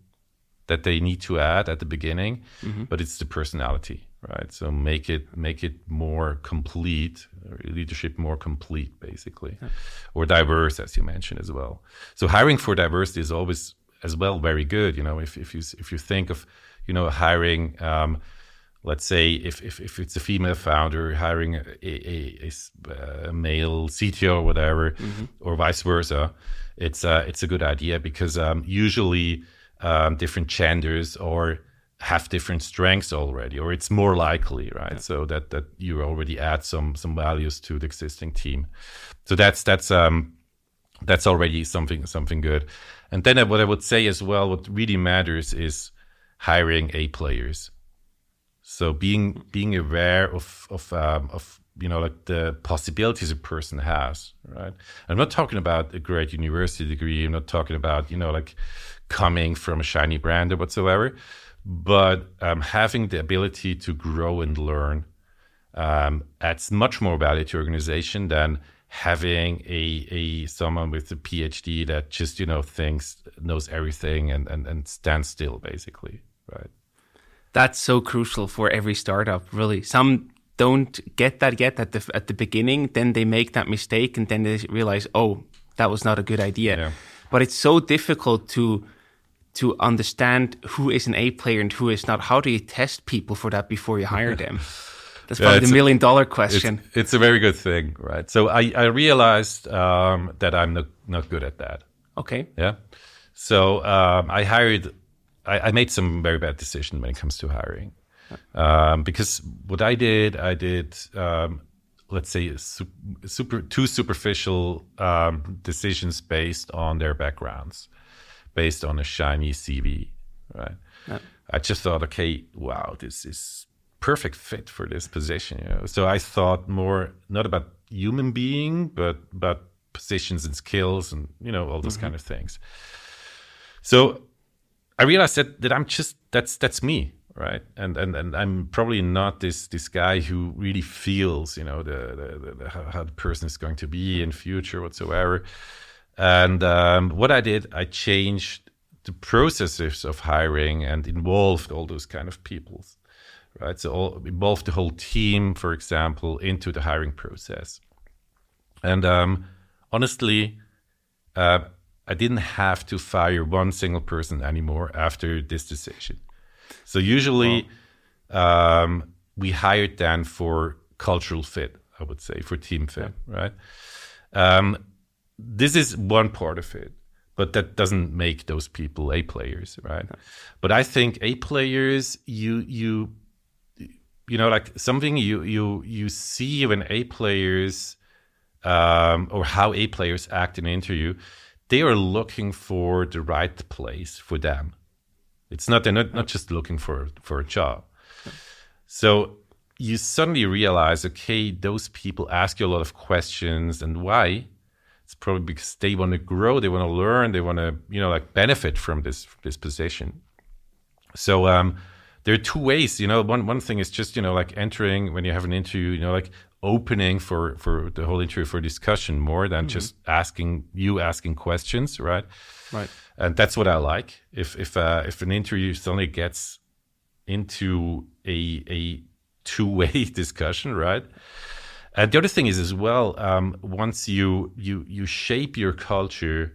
that they need to add at the beginning, mm-hmm. but it's the personality, right? So make it make it more complete, leadership more complete, basically, yeah. or diverse, as you mentioned as well. So hiring for diversity is always as well very good. You know, if if you if you think of you know hiring. Um, let's say if, if, if it's a female founder hiring a, a, a, a male CTO or whatever, mm-hmm. or vice versa, it's uh, it's a good idea because um, usually um, different genders or have different strengths already, or it's more likely, right? Yeah. So that that you already add some some values to the existing team. So that's that's um that's already something something good. And then what I would say as well, what really matters is hiring A players. So being being aware of of um, of you know like the possibilities a person has, right? I'm not talking about a great university degree. I'm not talking about you know like coming from a shiny brand or whatsoever, but um, having the ability to grow and learn um, adds much more value to your organization than having a, a someone with a PhD that just you know thinks knows everything and, and, and stands still basically, right? That's so crucial for every startup, really. Some don't get that yet at the at the beginning, then they make that mistake and then they realize, oh, that was not a good idea. Yeah. But it's so difficult to to understand who is an A player and who is not. How do you test people for that before you hire them? That's probably yeah, the million dollar question. It's, it's, a very good thing, right? So I, I realized um, that I'm not, not good at that. Okay. Yeah. So um, I hired, I, I, made some very bad decisions when it comes to hiring. Um, because what I did, I did, um, let's say, super, too superficial um, decisions based on their backgrounds, based on a shiny CV, right? Yeah. I just thought, okay, wow, this is perfect fit for this position. You know? So I thought more not about human being, but about positions and skills and you know all those mm-hmm. kind of things. So I realized that that I'm just that's that's me, right? And and and I'm probably not this this guy who really feels you know the, the, the how the person is going to be in future whatsoever. And um, what I did, I changed the processes of hiring and involved all those kind of people, right? So all, involve the whole team, for example, into the hiring process. And um, honestly, uh, I didn't have to fire one single person anymore after this decision. So usually, um, we hired then for cultural fit, I would say, for team fit, yeah. right? Um, this is one part of it but that doesn't make those people A players, right? But I think A players, you you you know like something you you you see when a players um, or how a players act in an interview they are looking for the right place for them. It's not they're not, not just looking for for a job. So you suddenly realize okay those people ask you a lot of questions and why it's probably because they want to grow they want to learn they want to you know like benefit from this this position. So um there are two ways you know one one thing is just you know like entering when you have an interview you know like opening for for the whole interview for discussion more than mm-hmm. just asking you asking questions right? Right. And that's what i like. If if uh, if an interview suddenly gets into a a two-way [laughs] discussion right and the other thing is as well um, once you you you shape your culture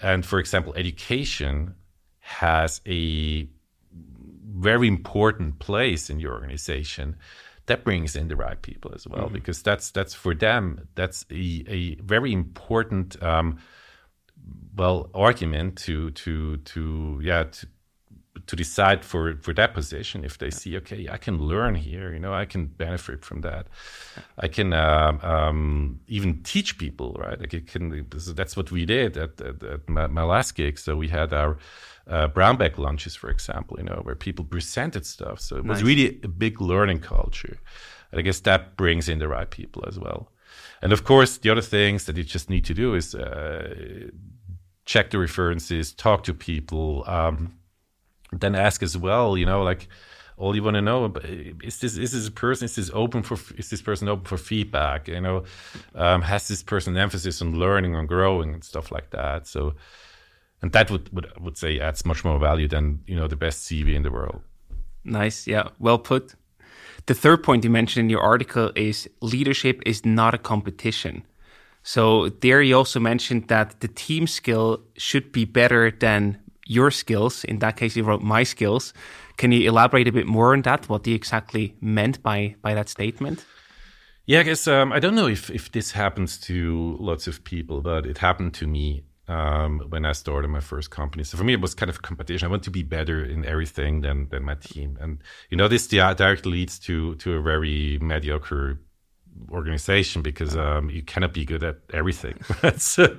and for example education has a very important place in your organization that brings in the right people as well mm-hmm. because that's that's for them that's a, a very important um, well argument to to to yeah to to decide for for that position if they see okay i can learn here you know i can benefit from that. I can um, um, even teach people right? Like it can that's what we did at, at, at my, my, last gig. So we had our uh, brown bag lunches for example you know where people presented stuff. So it nice. was really a big learning culture. And i guess that brings in the right people as well. And of course the other things that you just need to do is uh, check the references talk to people um, then ask as well, you know, like all you want to know is this is this person is this open for is this person open for feedback? You know, um, has this person emphasis on learning on growing and stuff like that? So, and that would would would say adds much more value than you know the best CV in the world. Nice, yeah, well put. The third point you mentioned in your article is leadership is not a competition. So there you also mentioned that the team skill should be better than your skills. In that case, you wrote my skills. Can you elaborate a bit more on that? What you exactly meant by by that statement? Yeah, I guess um, I don't know if if this happens to lots of people, but it happened to me. um, when I started my first company. So for me, it was kind of a competition. I want to be better in everything than than my team, and you know this directly leads to to a very mediocre organization because um, you cannot be good at everything. [laughs] so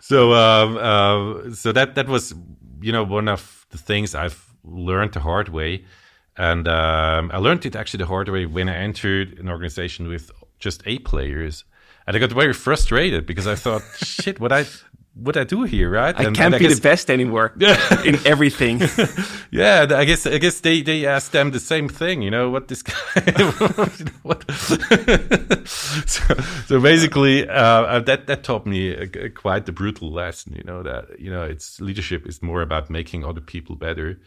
so, um, uh, so that that was you know one of the things I've learned the hard way, and um, I learned it actually the hard way when I entered an organization with just eight players. And I got very frustrated because I thought, [laughs] shit, what I what I do here, right? I and, can't and be guess, the best anymore [laughs] in everything. [laughs] yeah, I guess I guess they they asked them the same thing. You know what this guy? [laughs] what? so, so basically, uh, that that taught me a, a quite the brutal lesson. You know that you know it's leadership is more about making other people better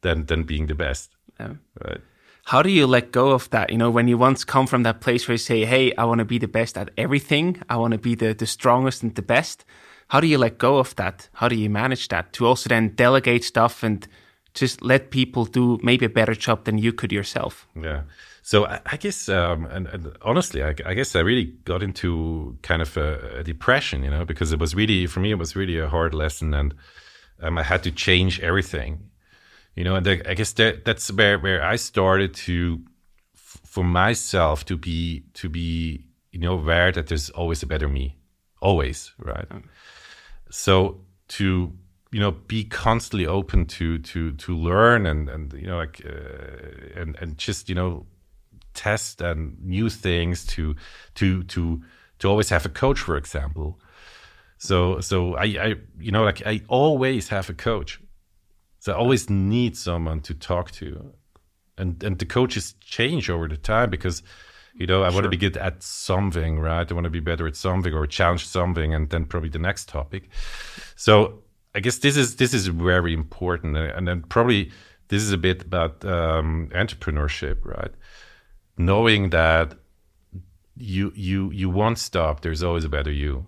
than than being the best. Yeah. Right. How do you let go of that? You know, when you once come from that place where you say, "Hey, I want to be the best at everything. I want to be the the strongest and the best." How do you let go of that? How do you manage that to also then delegate stuff and just let people do maybe a better job than you could yourself? Yeah. So I, I guess, um, and, and, honestly, I, I, guess I really got into kind of a, a, depression, you know, because it was really for me, it was really a hard lesson, and um, I had to change everything, you know. And the, I guess that that's where where I started to, f- for myself, to be to be you know aware that there's always a better me, always, right. Mm so to you know be constantly open to to to learn and and you know like uh, and and just you know test and new things to to to to always have a coach for example. So so i i you know like i always have a coach. So i always need someone to talk to. And and the coaches change over the time because you know, I sure. want to be good at something, right? I want to be better at something or challenge something, and then probably the next topic. So I guess this is this is very important, and then probably this is a bit about um, entrepreneurship, right? Knowing that you you you won't stop. There's always a better you.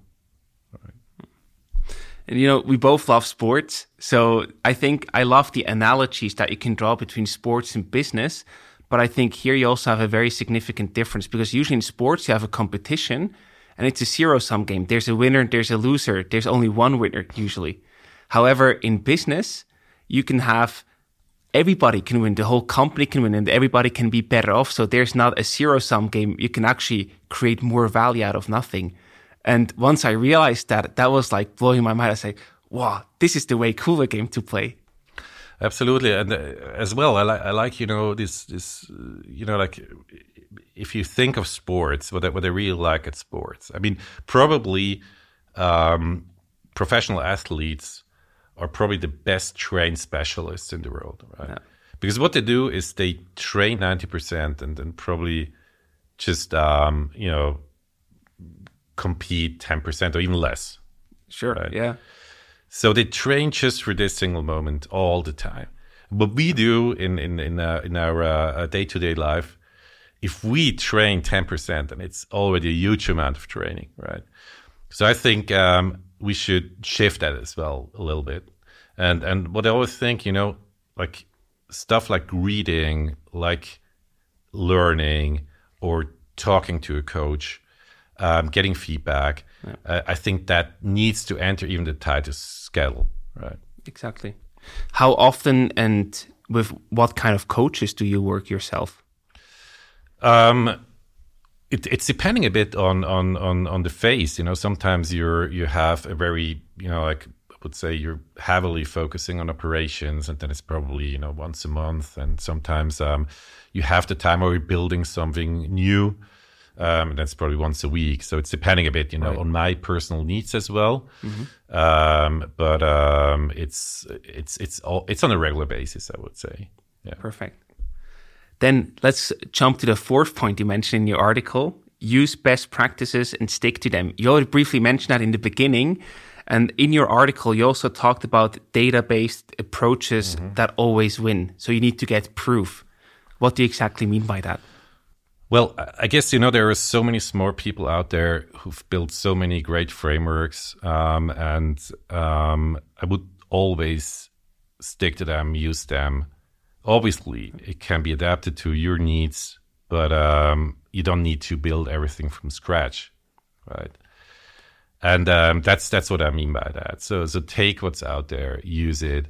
And you know, we both love sports, so I think I love the analogies that you can draw between sports and business but I think here you also have a very significant difference because usually in sports you have a competition and it's a zero sum game. There's a winner, there's a loser, there's only one winner usually. However, in business, you can have everybody can win, the whole company can win, and everybody can be better off. So there's not a zero sum game. You can actually create more value out of nothing. And once I realized that, that was like blowing my mind. I say, wow, this is the way cooler game to play. Absolutely, and uh, as well, I like I like you know this this uh, you know like if you think of sports, what I, what I really like at sports, I mean probably um, professional athletes are probably the best trained specialists in the world, right? Yeah. Because what they do is they train ninety percent and then probably just um, you know compete ten percent or even less. Sure. Right? Yeah. So they train just for this single moment all the time. What we do in in in, uh, in our day to day life, if we train ten percent, and it's already a huge amount of training, right? So I think um, we should shift that as well a little bit. And and what I always think, you know, like stuff like reading, like learning, or talking to a coach, um, getting feedback. Yeah. Uh, I think that needs to enter even the tightest schedule, right? Exactly. How often and with what kind of coaches do you work yourself? Um, it, it's depending a bit on on on on the phase. You know, sometimes you're you have a very you know like I would say you're heavily focusing on operations, and then it's probably you know once a month, and sometimes um, you have the time where you're building something new um, and that's probably once a week. So it's depending a bit, you know, right. on my personal needs as well. Mm-hmm. Um, but um, it's it's it's all it's on a regular basis, I would say. Yeah. Perfect. Then let's jump to the fourth point you mentioned in your article. Use best practices and stick to them. You already briefly mentioned that in the beginning. And in your article, you also talked about data based approaches mm-hmm. that always win. So you need to get proof. What do you exactly mean by that? Well, I guess you know there are so many smart people out there who've built so many great frameworks, um, and um, I would always stick to them, use them. Obviously, it can be adapted to your needs, but um, you don't need to build everything from scratch, right? and um, that's that's what I mean by that. So so take what's out there, use it,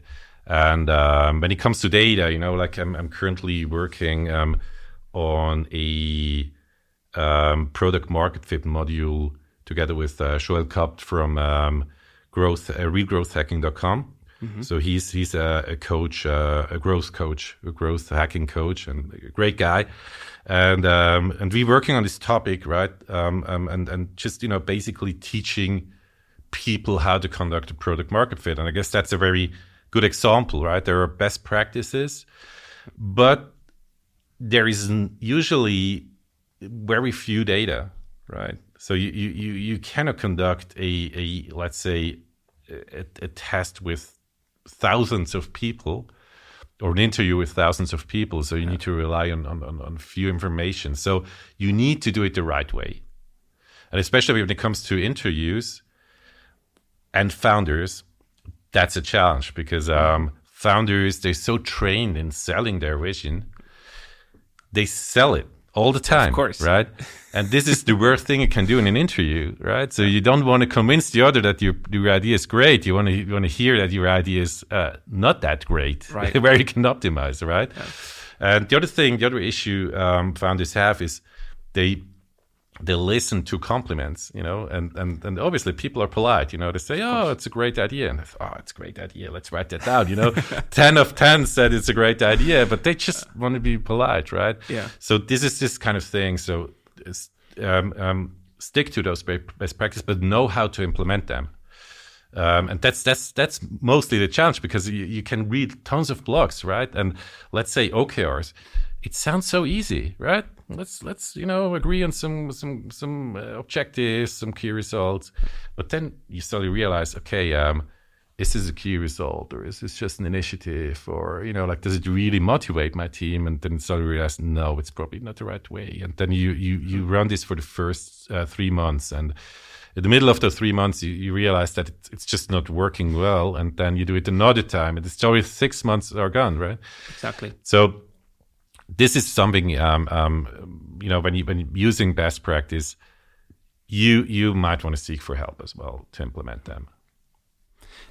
and um, when it comes to data, you know, like I'm, I'm currently working um, on a um, product market fit module together with uh, Joel Kapt from um, growth uh, realgrowthhacking.com. Mm-hmm. So he's he's a, a coach, uh, a growth coach, a growth hacking coach, and a great guy. And um, and we're working on this topic, right? Um, um, and and just you know basically teaching people how to conduct a product market fit. And I guess that's a very good example, right? There are best practices, but there is usually very few data, right? So you you you cannot conduct a, a let's say a, a test with thousands of people or an interview with thousands of people. So you yeah. need to rely on, on, on few information. So you need to do it the right way. And especially when it comes to interviews and founders, that's a challenge because um, founders, they're so trained in selling their vision, they sell it all the time. Of course. Right? And this is the worst thing you can do in an interview, right? So you don't want to convince the other that your, your idea is great. You want to, you want to hear that your idea is uh, not that great, [laughs] right. where you can optimize, right? Yeah. And the other thing, the other issue um, founders have is they they listen to compliments, you know, and, and, and obviously people are polite, you know, they say, oh, it's a great idea. And oh, it's a great idea. Let's write that down, you know. [laughs] 10 of 10 said it's a great idea, but they just want to be polite, right? Yeah. So this is this kind of thing. So um, um, stick to those best practices, but know how to implement them. Um, and that's that's that's mostly the challenge because you, you can read tons of blogs, right? And let's say OKRs, it sounds so easy, right? Let's let's you know agree on some some some uh, objectives, some key results. But then you suddenly realize, okay, um, is this a key result or is this just an initiative or you know like does it really motivate my team? And then suddenly realize, no, it's probably not the right way. And then you you you run this for the first uh, three months and. In the middle of those three months, you, you realize that it, it's just not working well, and then you do it another time, and it's already six months are gone, right? Exactly. So this is something um, um, you know when you when using best practice, you you might want to seek for help as well to implement them.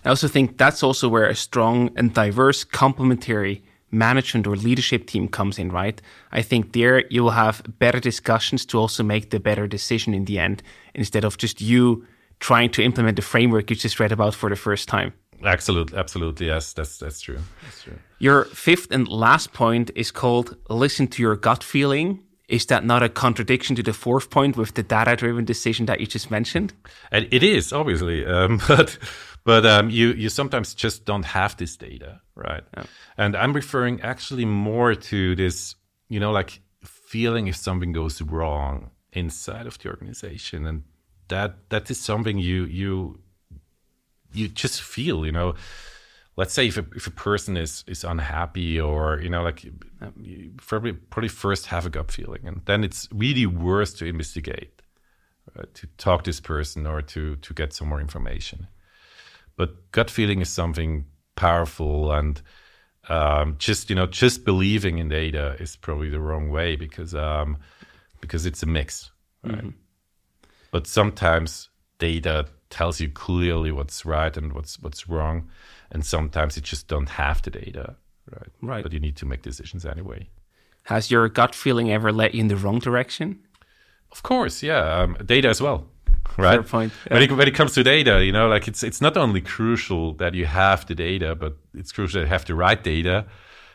I also think that's also where a strong and diverse complementary management or leadership team comes in, right? I think there you will have better discussions to also make the better decision in the end instead of just you trying to implement the framework you just read about for the first time. Absolutely, absolutely, yes, that's that's true. That's true. Your fifth and last point is called listen to your gut feeling. Is that not a contradiction to the fourth point with the data-driven decision that you just mentioned? And it is obviously, um, [laughs] but but um, you you sometimes just don't have this data, right? Yeah. And I'm referring actually more to this, you know, like feeling if something goes wrong inside of the organization, and that that is something you you you just feel, you know. Let's say if a, if a person is is unhappy or you know like you probably probably first have a gut feeling and then it's really worth to investigate, uh, to talk to this person or to to get some more information. But gut feeling is something powerful and um, just you know just believing in data is probably the wrong way because um, because it's a mix, right? Mm-hmm. But sometimes data tells you clearly what's right and what's what's wrong, and sometimes you just don't have the data, right? Right. But you need to make decisions anyway. Has your gut feeling ever led you in the wrong direction? Of course, yeah. Um, data as well, right? Fair point. Yeah. When, it, when it comes to data, you know, like it's it's not only crucial that you have the data, but it's crucial that you have the right data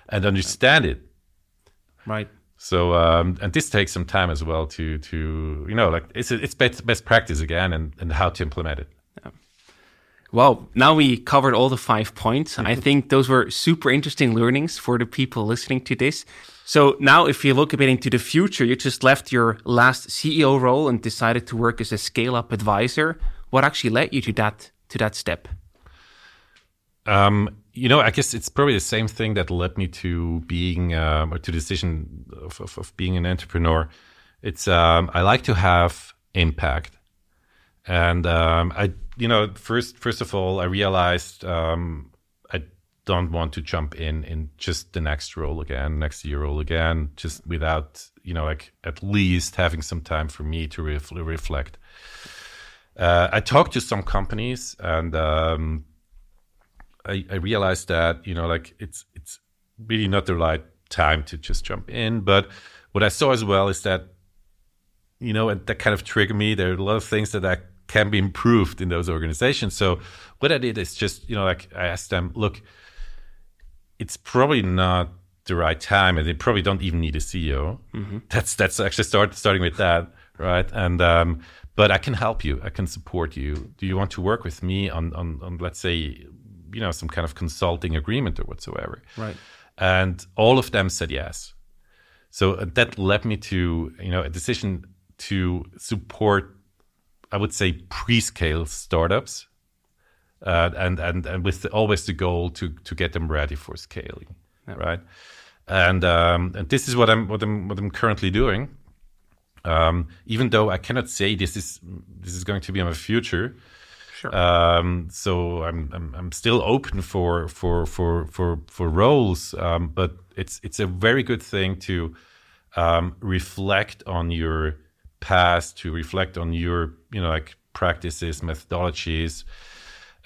and understand it. Right. So um, and this takes some time as well to to you know like it's it's best best practice again and and how to implement it. Yeah. Well, now we covered all the five points. I [laughs] think those were super interesting learnings for the people listening to this. So now, if you look a bit into the future, you just left your last CEO role and decided to work as a scale-up advisor. What actually led you to that to that step? Um, you know, I guess it's probably the same thing that led me to being um, or to the decision of, of, of, being an entrepreneur. It's um, I like to have impact, and um, I, you know, first first of all, I realized um, I don't want to jump in in just the next role again, next year role again, just without you know, like at least having some time for me to ref- reflect. uh, I talked to some companies and um, I, I realized that you know like it's it's really not the right time to just jump in. But what I saw as well is that you know and that kind of triggered me. There are a lot of things that I can be improved in those organizations. So what I did is just you know like I asked them, look, it's probably not the right time, and they probably don't even need a CEO. Mm-hmm. That's that's actually start starting with that, right? And um, but I can help you. I can support you. Do you want to work with me on on, on let's say you know some kind of consulting agreement or whatsoever. Right. And all of them said yes. So uh, that led me to you know a decision to support i would say pre-scale startups uh, and and and with the, always the goal to to get them ready for scaling yeah. right? And um, and this is what i'm what i'm what i'm currently doing. Um, even though i cannot say this is this is going to be my future Sure. Um, so I'm, I'm, I'm still open for for for for for roles, um, but it's it's a very good thing to um, reflect on your past, to reflect on your you know like practices, methodologies,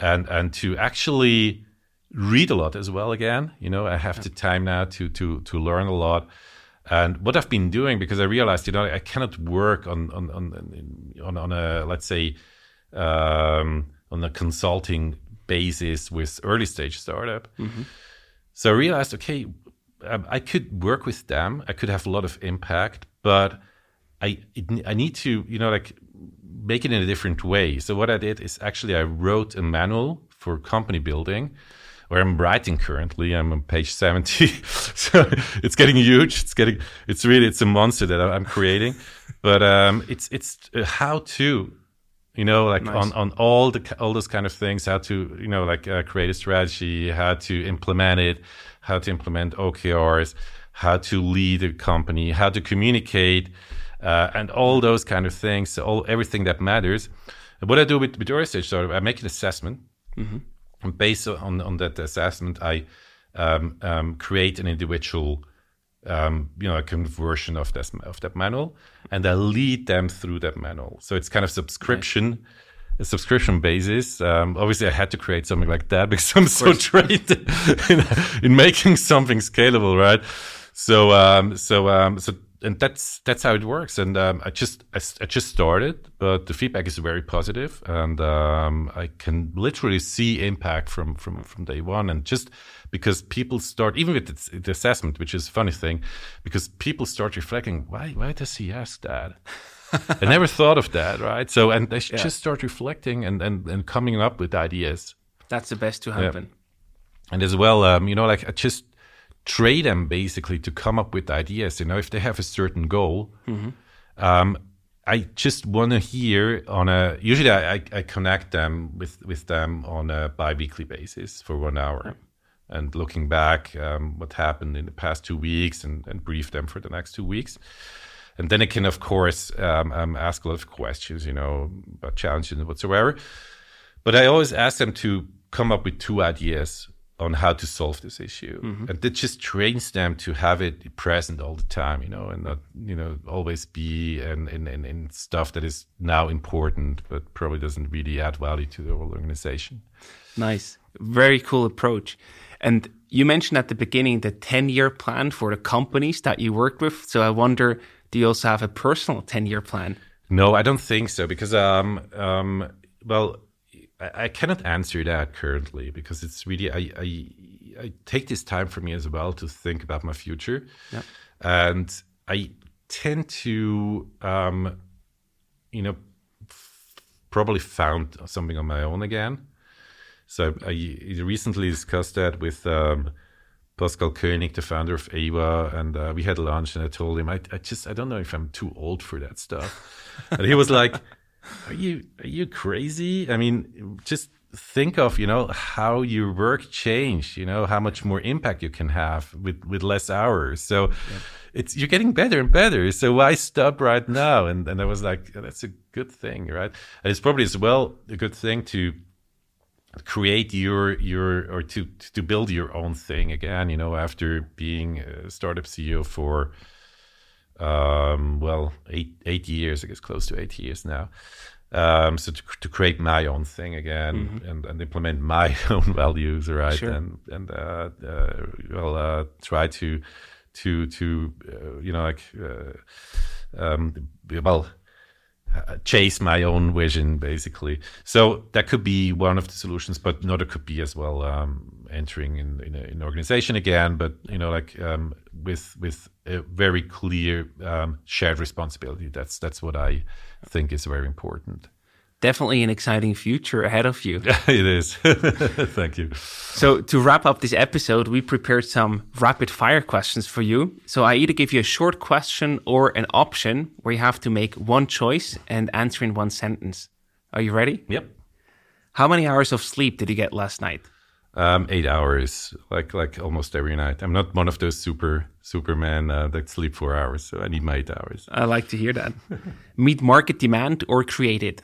and and to actually read a lot as well. Again, you know, I have yeah. the time now to to to learn a lot. And what I've been doing because I realized, you know, I cannot work on on on on, on a let's say um, on a consulting basis with early stage startup. Mm-hmm. So I realized, okay, um, I could work with them. I could have a lot of impact, but I it, I need to you know like make it in a different way. So what I did is actually I wrote a manual for company building. Where I'm writing currently, I'm on page 70, [laughs] so it's getting huge. It's getting, it's really, it's a monster that I'm creating, but um, it's it's how to you know like nice. on on all the all those kind of things how to you know like uh, create a strategy how to implement it how to implement okrs how to lead a company how to communicate uh, and all those kind of things so all everything that matters and what i do with with early stage so i make an assessment mm-hmm. and based on on that assessment i um, um, create an individual um, you know, a conversion of that of that manual, and I lead them through that manual. So it's kind of subscription. Nice. A subscription basis. Um, obviously, I had to create something like that [laughs] because I'm so trained in, in, making something scalable, right? So, um, so, um, so and that's that's how it works. And um, I just I, I, just started, but the feedback is very positive, and um, I can literally see impact from from from day one. And just because people start, even with the, assessment, which is a funny thing, because people start reflecting, why why does he ask that? [laughs] I never thought of that, right? So and they yeah. just start reflecting and, and and coming up with ideas. That's the best to happen. Yeah. And as well, um, you know, like I just train them basically to come up with ideas. You know, if they have a certain goal, mm-hmm. um, I just want to hear on a. Usually, I, I, connect them with with them on a biweekly basis for one hour, and looking back um, what happened in the past two weeks, and, and brief them for the next two weeks. And then I can, of course, um, um, ask a lot of questions, you know, about challenges and whatsoever. But I always ask them to come up with two ideas on how to solve this issue. Mm-hmm. and it just trains them to have it present all the time you know and not you know always be and in, in, in stuff that is now important but probably doesn't really add value to the whole organization. Nice. Very cool approach. And you mentioned at the beginning the 10 year plan for the companies that you worked with. So i wonder do you also have a personal 10 year plan? No i don't think so because um um well I, I cannot answer that currently because it's really I, I, I take this time for me as well to think about my future, yeah. and I tend to um, you know f- probably found something on my own again. So I, I recently discussed that with um, Pascal Koenig, the founder of Ava, and uh, we had lunch, and I told him I, I just I don't know if I'm too old for that stuff, [laughs] and he was like are you are you crazy? I mean, just think of you know how your work changed. You know how much more impact you can have with with less hours. So yeah. it's you're getting better and better. So why stop right now? And and I was like, that's a good thing, right? And it's probably as well a good thing to create your your or to to build your own thing again. You know, after being a startup CEO for um, well, eight eight years, I guess close to eight years now. Um, so to, to, create my own thing again mm-hmm. and, and implement my [laughs] own values, right? Sure. And and uh, uh, well, uh, try to to to uh, you know like uh, um, well chase my own vision basically so that could be one of the solutions but another could be as well um, entering in, in, a, in, an organization again but you know like um, with with a very clear um, shared responsibility that's that's what i think is very important definitely an exciting future ahead of you. [laughs] it is. [laughs] Thank you. So, to wrap up this episode, we prepared some rapid fire questions for you. So, I either give you a short question or an option where you have to make one choice and answer in one sentence. Are you ready? Yep. How many hours of sleep did you get last night? Um, eight hours, like like almost every night. I'm not one of those super Superman uh, that sleep four hours, so I need my eight hours. I like to hear that. [laughs] Meet market demand or create it?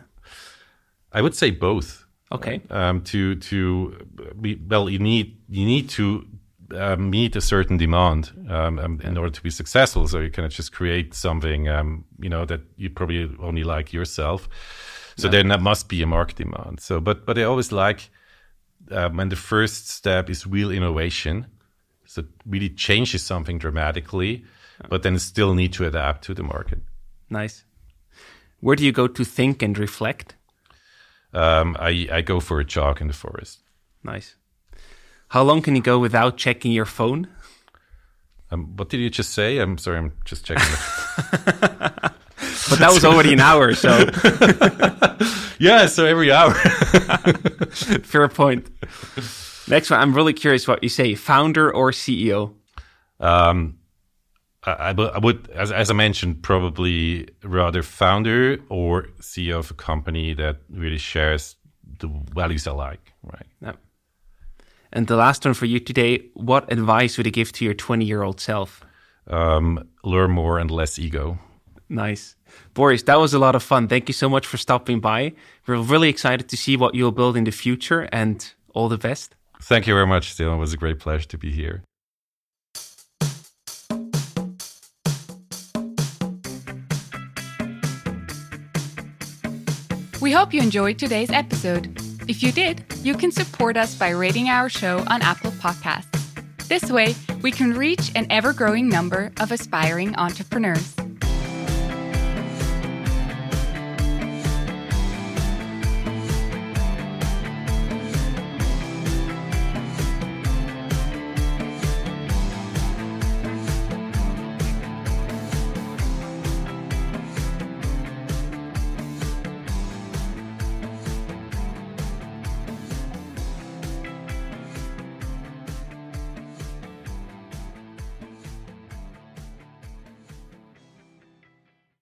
I would say both. Okay. Um, to to be, well, you need you need to uh, meet a certain demand um, um, in order to be successful. So you cannot just create something um, you know that you probably only like yourself. So yeah. then that must be a market demand. So, but but I always like uh, when the first step is real innovation. So it really changes something dramatically, but then still need to adapt to the market. Nice. Where do you go to think and reflect? um, I, I go for a jog in the forest. Nice. How long can you go without checking your phone? Um, what did you just say? I'm sorry, I'm just checking. [laughs] but that was already an hour, so. [laughs] yeah, so every hour. [laughs] Fair point. Next one, I'm really curious what you say founder or CEO? Um, I, I, would, as, as I mentioned, probably rather founder or CEO of a company that really shares the values I like, right? Yeah. And the last one for you today, what advice would you give to your 20 year old self? Um, learn more and less ego. Nice. Boris, that was a lot of fun. Thank you so much for stopping by. We're really excited to see what you'll build in the future and all the best. Thank you very much, Dylan. It was a great pleasure to be here. We hope you enjoyed today's episode. If you did, you can support us by rating our show on Apple Podcasts. This way, we can reach an ever growing number of aspiring entrepreneurs.